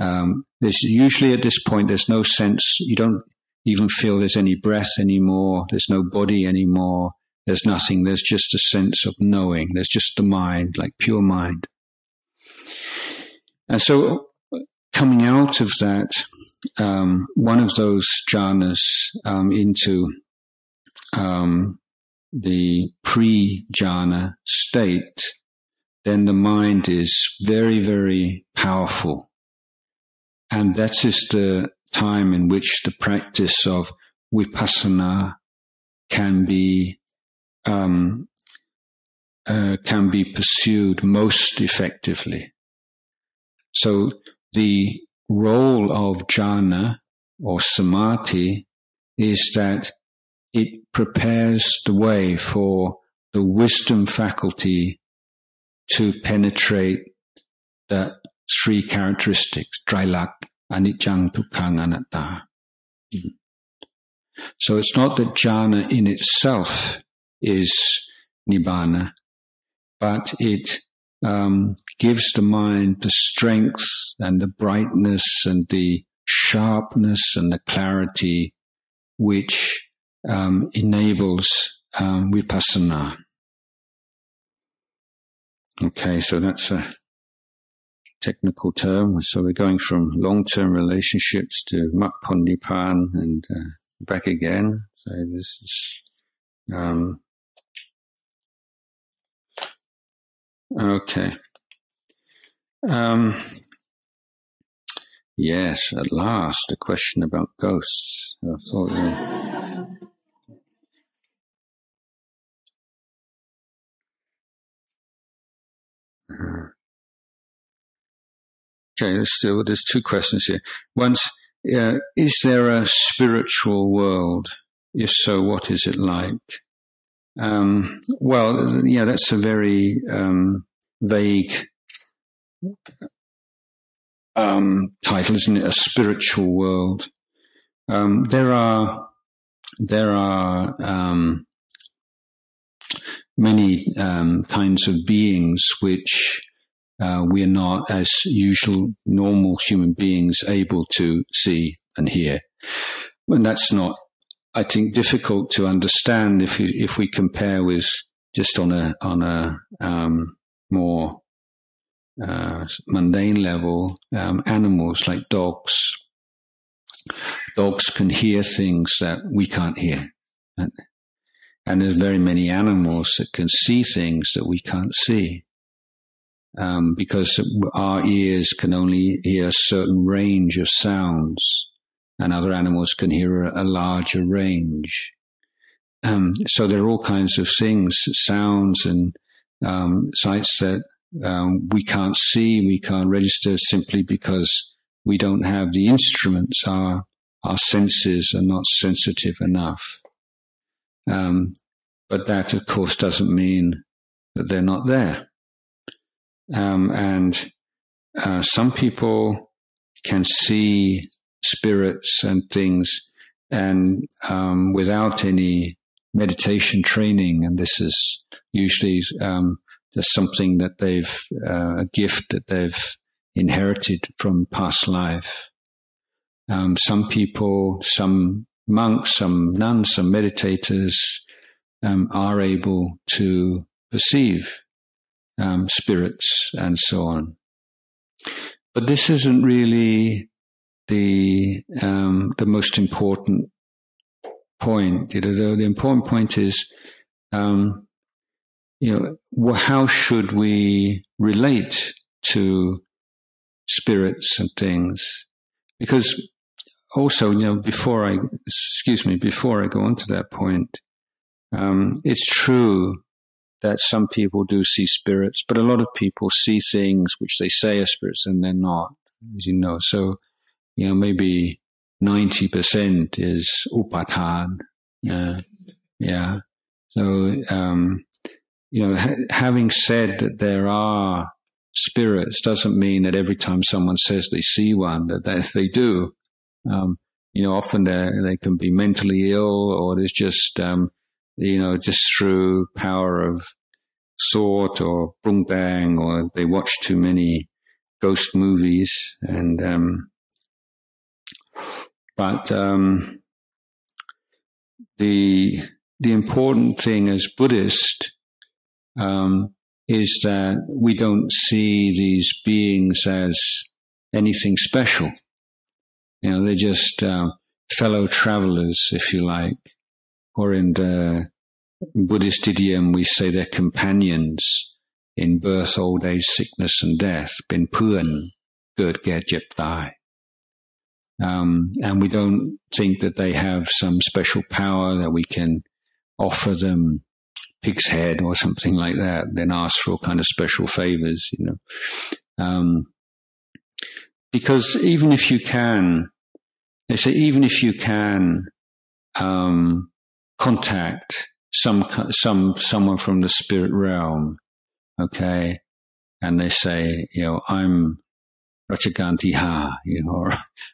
um, there's usually at this point, there's no sense, you don't even feel there's any breath anymore. There's no body anymore. There's nothing. There's just a sense of knowing. There's just the mind, like pure mind. And so coming out of that, um, one of those jhanas um, into um, the pre jhana state, then the mind is very, very powerful. And that is the time in which the practice of vipassana can be um, uh, can be pursued most effectively. So the role of jhana or samadhi is that it prepares the way for the wisdom faculty to penetrate the three characteristics, Trailak, Anicca, Dukkha, Anatta. Hmm. So it's not that jhana in itself is nibbana, but it um, gives the mind the strength and the brightness and the sharpness and the clarity which um, enables um, vipassana. Okay, so that's a technical term. So we're going from long-term relationships to Makpon Nipan and uh, back again. So this is um, Okay. Um, yes, at last, a question about ghosts. I thought. Uh, okay, there's still there's two questions here. Once, uh, is there a spiritual world? If so, what is it like? Um, well, yeah, that's a very um, vague um, title, isn't it? A spiritual world. Um, there are there are um, many um, kinds of beings which uh, we are not, as usual, normal human beings, able to see and hear. And that's not I think, difficult to understand if we, if we compare with just on a on a um, more uh, mundane level, um, animals like dogs. Dogs can hear things that we can't hear, and, and there's very many animals that can see things that we can't see. Um, because our ears can only hear a certain range of sounds and other animals can hear a, a larger range. Um, so there are all kinds of things, sounds and um, sights that um, we can't see, we can't register simply because we don't have the instruments. Our our senses are not sensitive enough. Um, but that, of course, doesn't mean that they're not there. Um, and uh, some people can see spirits and things, and um, without any meditation training. And this is usually um, just something that they've uh, a gift that they've inherited from past life. Um, some people, some monks, some nuns, some meditators um, are able to perceive um, spirits and so on. But this isn't really the um, the most important point. You know, the, the important point is, um, you know, how should we relate to spirits and things? Because also, you know, before I excuse me, before I go on to that point, um, it's true that some people do see spirits, but a lot of people see things which they say are spirits and they're not, as you know. So you know, maybe 90% is upatan. Uh, yeah. So, um, you know, ha- having said that there are spirits doesn't mean that every time someone says they see one that they, they do. Um, you know, often they they can be mentally ill, or there's just um, you know just through power of thought or brung bang, or they watch too many ghost movies, and um, but um, the the important thing as Buddhist um, is that we don't see these beings as anything special. You know, they're just uh, fellow travelers, if you like, or in the Buddhist idiom, we say they're companions in birth, old age, sickness, and death. Bin puan, good get jip die um, and we don't think that they have some special power that we can offer them pig's head or something like that, then ask for kind of special favors, you know. Um, because even if you can, they say even if you can um, contact some some someone from the spirit realm, okay, and they say, you know, I'm Ratchaganti Ha, you know, or,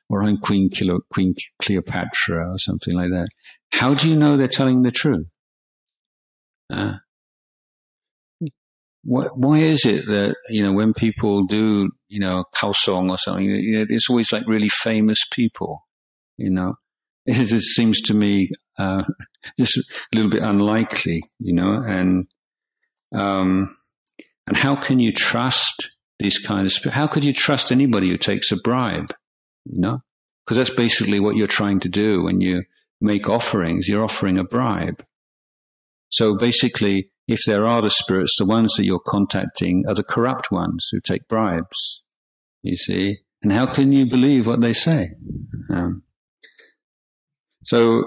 or I'm Queen, Queen Cleopatra or something like that. How do you know they're telling the truth? Uh, why, why is it that you know when people do you know Khao Song or something, you know, it's always like really famous people, you know? It just seems to me uh, just a little bit unlikely, you know, and um, and how can you trust these kind of how could you trust anybody who takes a bribe, you know? Because that's basically what you're trying to do when you make offerings. You're offering a bribe. So basically, if there are the spirits, the ones that you're contacting are the corrupt ones who take bribes. You see? And how can you believe what they say? Um, so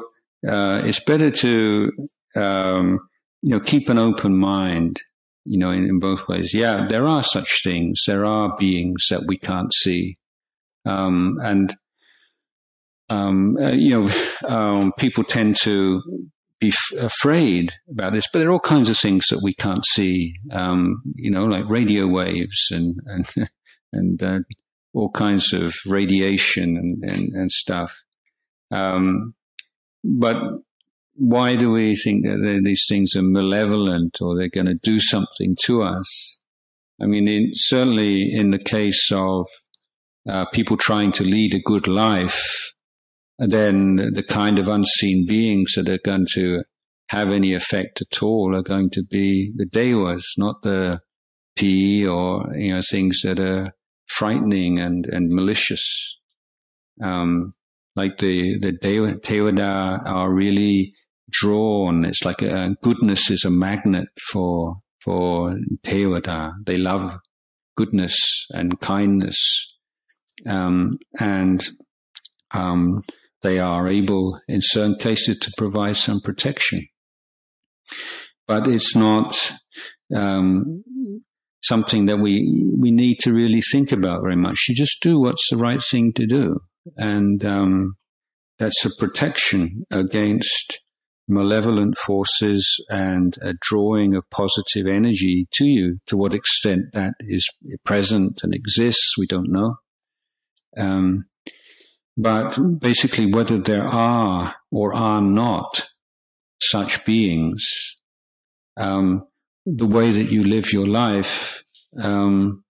uh, it's better to um, you know keep an open mind. You know, in, in, both ways. Yeah, there are such things. There are beings that we can't see, um, and um, uh, you know, um, people tend to be f- afraid about this, but there are all kinds of things that we can't see, um, you know, like radio waves and and and uh, all kinds of radiation and and, and stuff. Um, but why do we think that these things are malevolent or they're going to do something to us? I mean, in, certainly in the case of uh, people trying to lead a good life, then the kind of unseen beings that are going to have any effect at all are going to be the devas, not the pi or you know things that are frightening and and malicious. Um, like the the Tevada are really drawn. It's like a, goodness is a magnet for for Tevada. They love goodness and kindness, um, and um, they are able, in certain cases, to provide some protection. But it's not um, something that we we need to really think about very much. You just do what's the right thing to do, and um, that's a protection against malevolent forces and a drawing of positive energy to you. To what extent that is present and exists, we don't know. Um, but basically, whether there are or are not such beings, um, the way that you live your life um,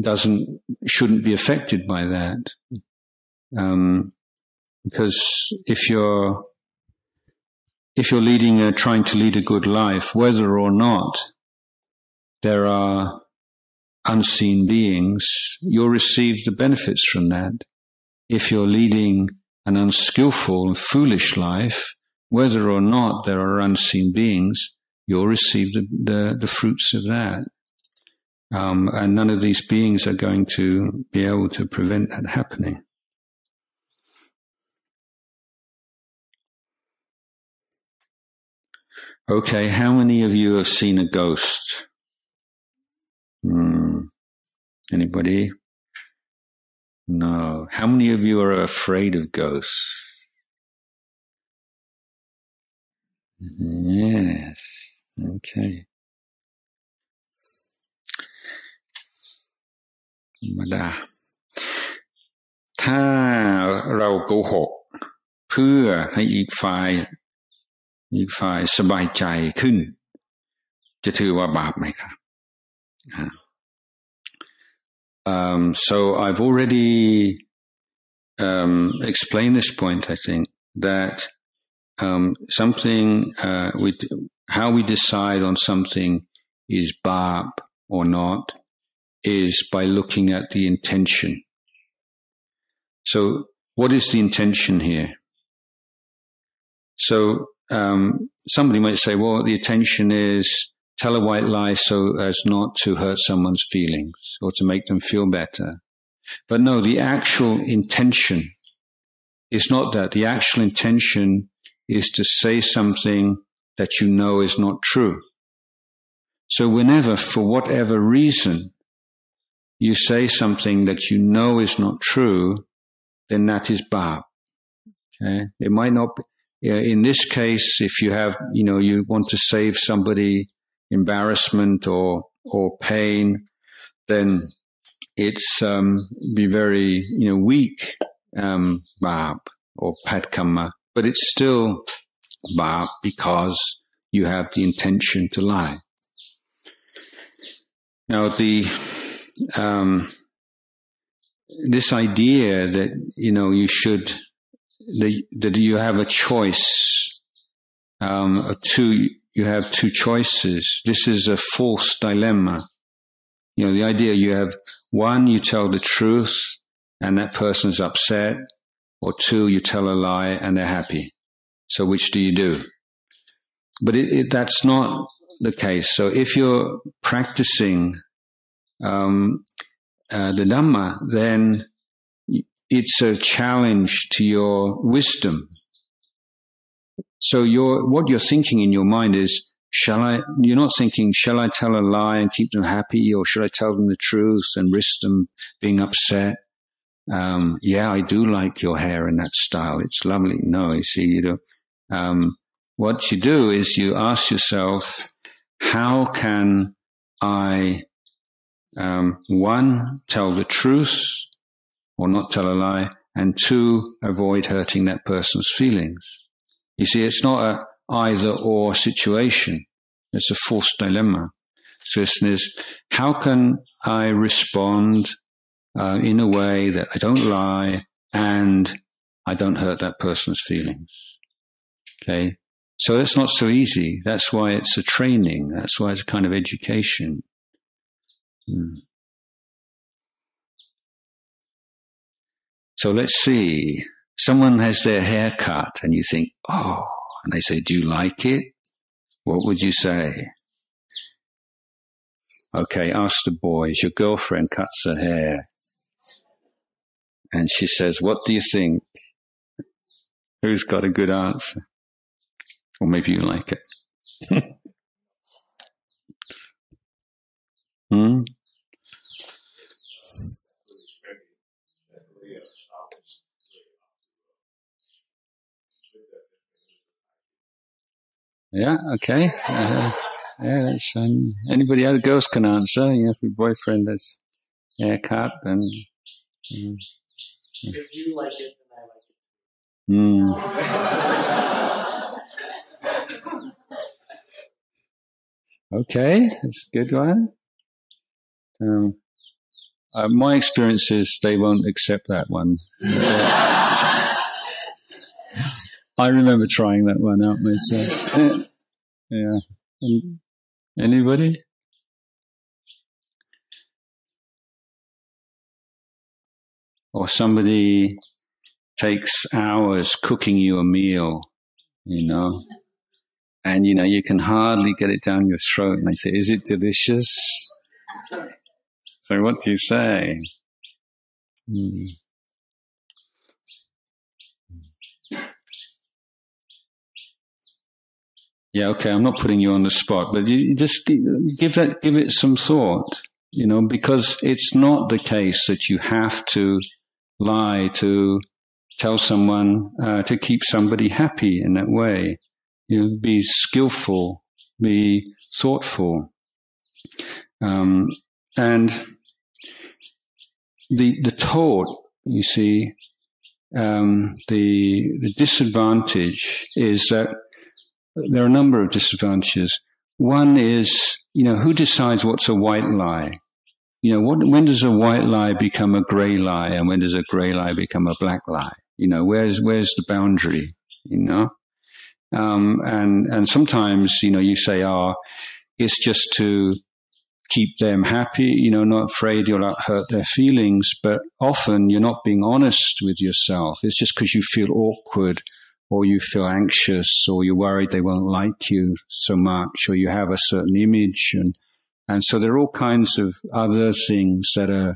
doesn't shouldn't be affected by that. Um, because if you're if you're leading a trying to lead a good life, whether or not there are unseen beings, you'll receive the benefits from that if you're leading an unskillful and foolish life, whether or not there are unseen beings, you'll receive the, the, the fruits of that. Um, and none of these beings are going to be able to prevent that happening. Okay, how many of you have seen a ghost? Hmm. Anybody? No. How many of you are afraid of ghosts? Yes. โอเคธรรมดา ถ้าเราโกหก เพื่อให้อีกฝ่าย อีกฝ่ายสบายใจขึ้น จะถือว่าบาปไหมครับ um, so I've already um, explained this point I think that um, something uh, we how we decide on something is bab or not is by looking at the intention. So, what is the intention here? So, um, somebody might say, well, the intention is tell a white lie so as not to hurt someone's feelings or to make them feel better. But no, the actual intention is not that. The actual intention is to say something that you know is not true. So whenever, for whatever reason, you say something that you know is not true, then that is bad. Okay. It might not be, in this case, if you have, you know, you want to save somebody embarrassment or, or pain, then it's, um, be very, you know, weak, um, bab or padkama, but it's still but because you have the intention to lie. Now, the um, this idea that you know you should that, you have a choice, um, two you have two choices. This is a false dilemma. You know, the idea you have one, you tell the truth, and that person's upset, or two, you tell a lie and they're happy. So which do you do? But it, it, that's not the case. So if you're practicing um, uh, the Dhamma, then it's a challenge to your wisdom. So your what you're thinking in your mind is, shall I? You're not thinking, shall I tell a lie and keep them happy, or should I tell them the truth and risk them being upset? Um, yeah, I do like your hair in that style. It's lovely. No, you see, you know, um, what you do is you ask yourself, how can I, um, one, tell the truth or not tell a lie, and two, avoid hurting that person's feelings? You see, it's not a either or situation. It's a false dilemma. So this is, how can I respond uh, in a way that I don't lie and I don't hurt that person's feelings? Okay. So it's not so easy. That's why it's a training. That's why it's a kind of education. Hmm. So let's see. Someone has their hair cut and you think, oh, and they say, do you like it? What would you say? Okay, ask the boys. Your girlfriend cuts her hair. And she says, what do you think? Who's got a good answer? Or maybe you like it. hmm? Yeah, okay. Uh, yeah, that's, um, anybody other girls can answer. You know, if your boyfriend has haircut and. Um, if you like it, then I like it too. Mm. Okay, that's a good one. Um, uh, my experience is they won't accept that one. I remember trying that one out myself. yeah. Anybody? Or somebody takes hours cooking you a meal, you know and you know you can hardly get it down your throat and they say is it delicious so what do you say hmm. Yeah okay i'm not putting you on the spot but you just give that give it some thought you know because it's not the case that you have to lie to tell someone uh, to keep somebody happy in that way you know, be skillful be thoughtful. Um, and the the taught, you see, um, the the disadvantage is that there are a number of disadvantages. One is, you know, who decides what's a white lie? You know, what, when does a white lie become a grey lie, and when does a grey lie become a black lie? You know, where's where's the boundary? You know, um, and and sometimes you know you say, "Oh, it's just to keep them happy." You know, not afraid you'll not hurt their feelings. But often you're not being honest with yourself. It's just because you feel awkward, or you feel anxious, or you're worried they won't like you so much, or you have a certain image, and and so there are all kinds of other things that are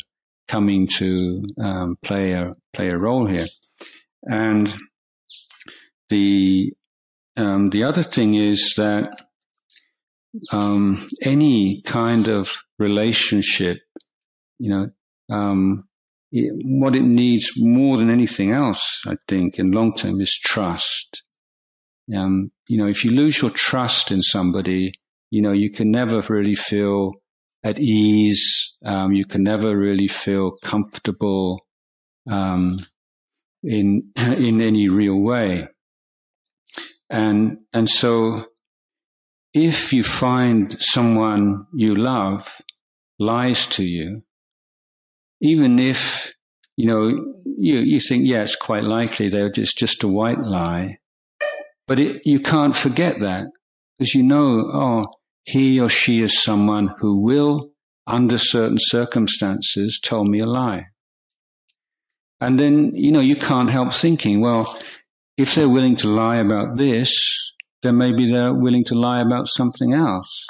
coming to um, play a play a role here, and the um, the other thing is that um, any kind of relationship, you know, um, what it needs more than anything else, I think, in long term, is trust. Um, you know, if you lose your trust in somebody, you know, you can never really feel at ease. Um, you can never really feel comfortable um, in in any real way. And, and so if you find someone you love lies to you, even if, you know, you, you think, yeah, it's quite likely they're just, just a white lie, but it, you can't forget that because you know, oh, he or she is someone who will, under certain circumstances, tell me a lie. And then, you know, you can't help thinking, well, if they're willing to lie about this, then maybe they're willing to lie about something else.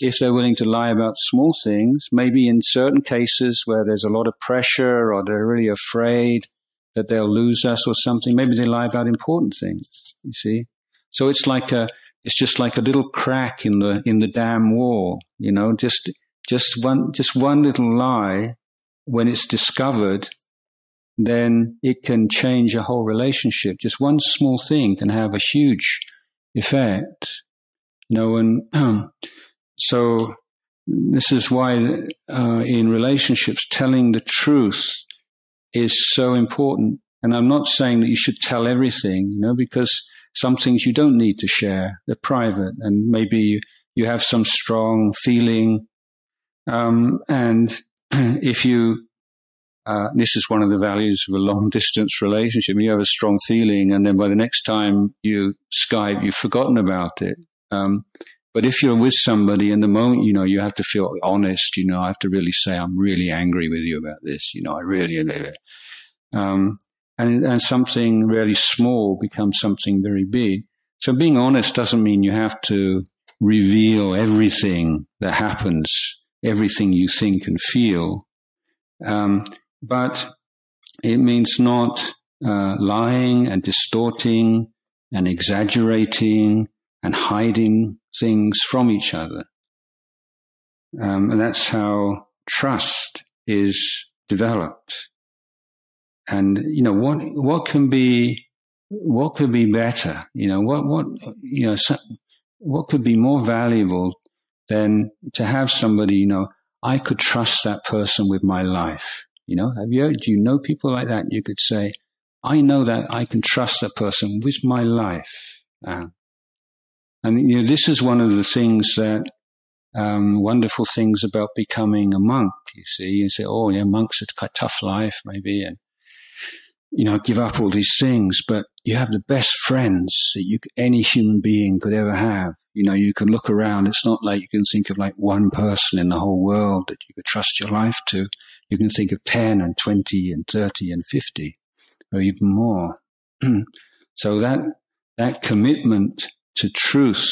If they're willing to lie about small things, maybe in certain cases where there's a lot of pressure or they're really afraid that they'll lose us or something, maybe they lie about important things, you see? So it's like a, it's just like a little crack in the, in the dam wall, you know, just, just one, just one little lie when it's discovered then it can change a whole relationship. Just one small thing can have a huge effect. You know, and so this is why uh, in relationships, telling the truth is so important. And I'm not saying that you should tell everything, you know, because some things you don't need to share. They're private, and maybe you have some strong feeling. Um, and if you uh, this is one of the values of a long distance relationship. You have a strong feeling, and then by the next time you Skype, you've forgotten about it. Um, but if you're with somebody in the moment, you know, you have to feel honest. You know, I have to really say, I'm really angry with you about this. You know, I really, um, and, and something really small becomes something very big. So being honest doesn't mean you have to reveal everything that happens, everything you think and feel. Um, but it means not uh, lying and distorting and exaggerating and hiding things from each other. Um, and that's how trust is developed. And you know what what can be what could be better? You know what what you know so, what could be more valuable than to have somebody you know I could trust that person with my life. You know, have you, do you know people like that? You could say, I know that I can trust that person with my life. Uh, and you know, this is one of the things that um, wonderful things about becoming a monk. You see, you say, "Oh, yeah, monks it's quite tough life, maybe," and you know, give up all these things. But you have the best friends that you any human being could ever have. You know, you can look around. It's not like you can think of like one person in the whole world that you could trust your life to. You can think of 10 and 20 and 30 and 50 or even more. so that, that commitment to truth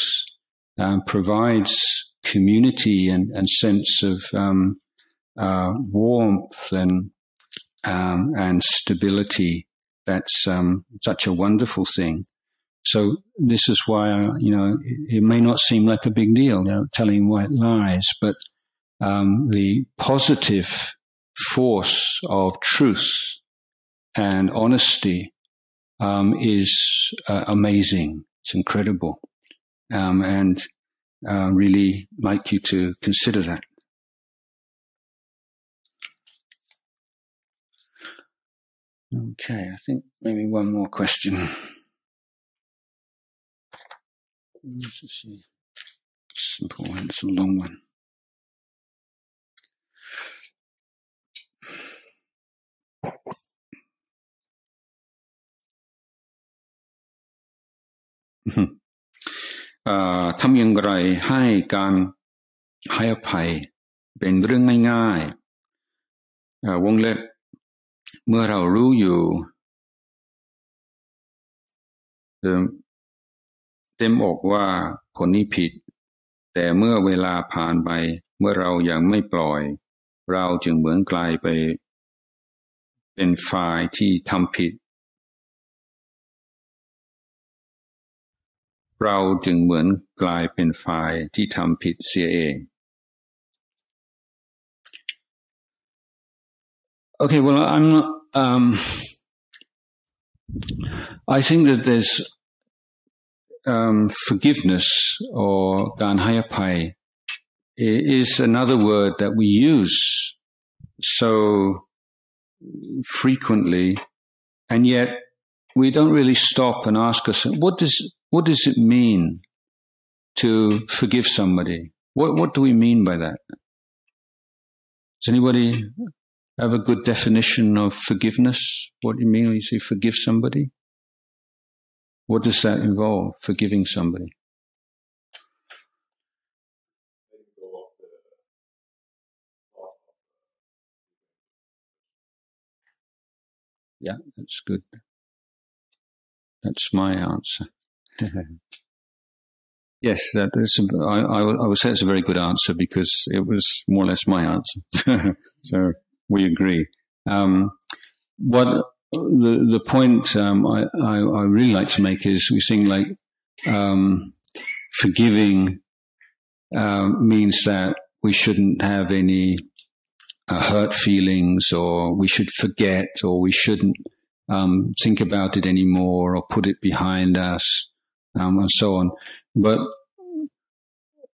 um, provides community and, and sense of um, uh, warmth and um, and stability. That's um, such a wonderful thing. So this is why uh, you know it, it, may not seem like a big deal, you know, telling white lies, but um, the positive force of truth and honesty um, is uh, amazing. It's incredible. Um, and uh, really like you to consider that. Okay, I think maybe one more question. Simple one, it's a long one. ทำอย่างไรให้การให้อภัยเป็นเรื่องง่าย ๆ วงเล็บเมื่อเรารู้อยู่เต็มอกว่าคนนี้ผิด แต่เมื่อเวลาผ่านไป เมื่อเรายังไม่ปล่อย เราจึงเหมือนกลายไป เป็นฝ่ายที่ทำผิด เราจึงเหมือนกลายเป็นฝ่ายที่ทำผิดเสียเอง Okay, well, I'm not. Um, I think that there's um, forgiveness or ganhayapai is another word that we use so frequently, and yet we don't really stop and ask us what does what does it mean to forgive somebody? What, what do we mean by that? Does anybody have a good definition of forgiveness? What do you mean when you say forgive somebody? What does that involve, forgiving somebody? Yeah, that's good. That's my answer. yes, that is. I, I would say it's a very good answer because it was more or less my answer. so we agree. Um, what the the point um, I, I, I really like to make is we think like um, forgiving uh, means that we shouldn't have any uh, hurt feelings, or we should forget, or we shouldn't um, think about it anymore, or put it behind us um, and so on. But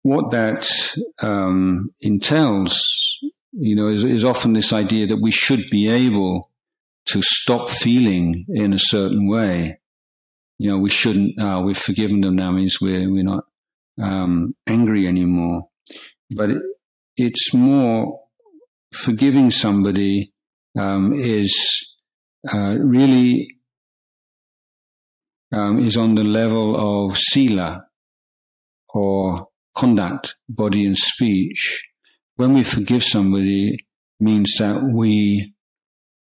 what that um, entails, you know, is, is often this idea that we should be able to stop feeling in a certain way. You know, we shouldn't. Uh, we've forgiven them now means we're we're not um, angry anymore. But it, it's more forgiving somebody um, is uh, really um, is on the level of sila or conduct, body and speech. When we forgive somebody, means that we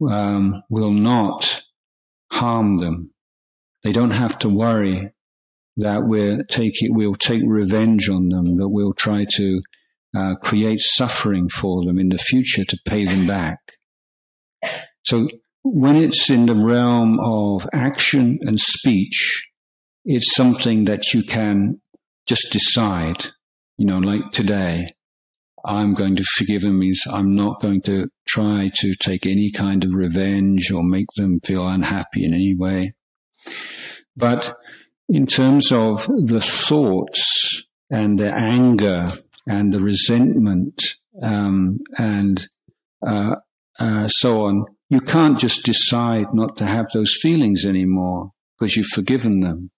um, will not harm them. They don't have to worry that we're taking, we'll take revenge on them, that we'll try to uh, create suffering for them in the future to pay them back. So when it's in the realm of action and speech, it's something that you can just decide, you know, like today, I'm going to forgive them means I'm not going to try to take any kind of revenge or make them feel unhappy in any way. But in terms of the thoughts and the anger and the resentment um, and uh, uh, so on, you can't just decide not to have those feelings anymore because you've forgiven them.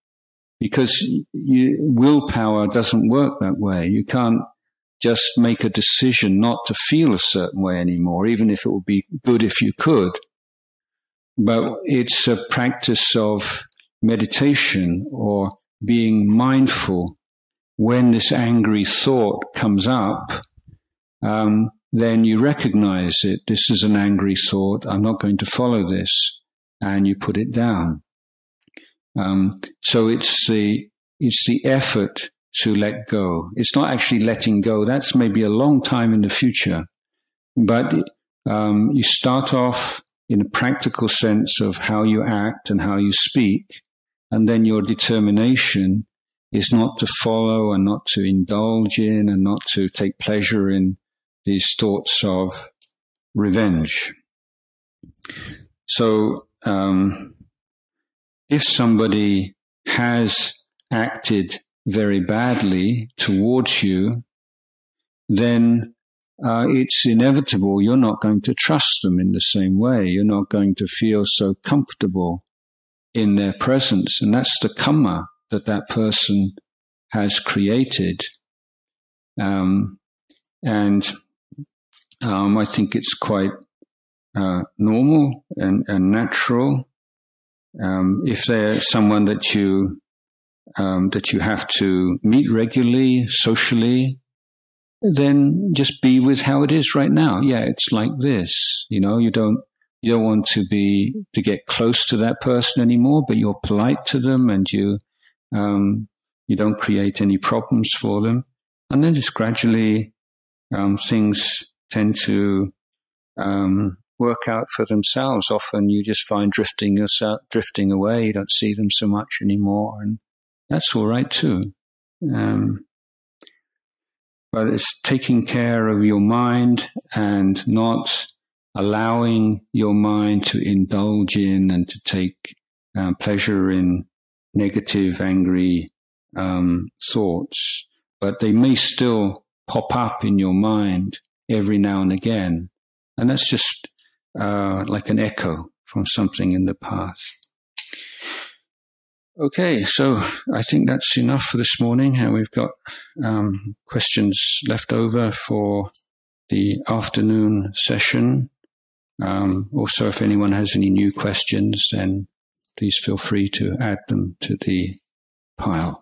Because you, willpower doesn't work that way. You can't just make a decision not to feel a certain way anymore, even if it would be good if you could. But it's a practice of meditation or being mindful when this angry thought comes up. Um, then you recognize it. This is an angry thought. I'm not going to follow this. And you put it down. Um, so it's the, it's the effort to let go. It's not actually letting go. That's maybe a long time in the future. But um, you start off in a practical sense of how you act and how you speak. And then your determination is not to follow and not to indulge in and not to take pleasure in these thoughts of revenge. So, um, if somebody has acted very badly towards you, then uh, it's inevitable you're not going to trust them in the same way. You're not going to feel so comfortable in their presence. And that's the karma that that person has created. Um, and um, I think it's quite uh, normal and, and natural. Um, if they're someone that you um, that you have to meet regularly, socially, then just be with how it is right now. Yeah, it's like this. You know, you don't you don't want to be to get close to that person anymore, but you're polite to them and you um, you don't create any problems for them, and then just gradually um, things tend to um, work out for themselves. Often you just find drifting yourself drifting away. You don't see them so much anymore, and that's all right too. Um, but it's taking care of your mind and not allowing your mind to indulge in and to take uh, pleasure in negative, angry um, thoughts, but they may still pop up in your mind every now and again. And that's just uh, like an echo from something in the past. Okay, so I think that's enough for this morning, and we've got um, questions left over for the afternoon session. Um, also, if anyone has any new questions, then please feel free to add them to the pile.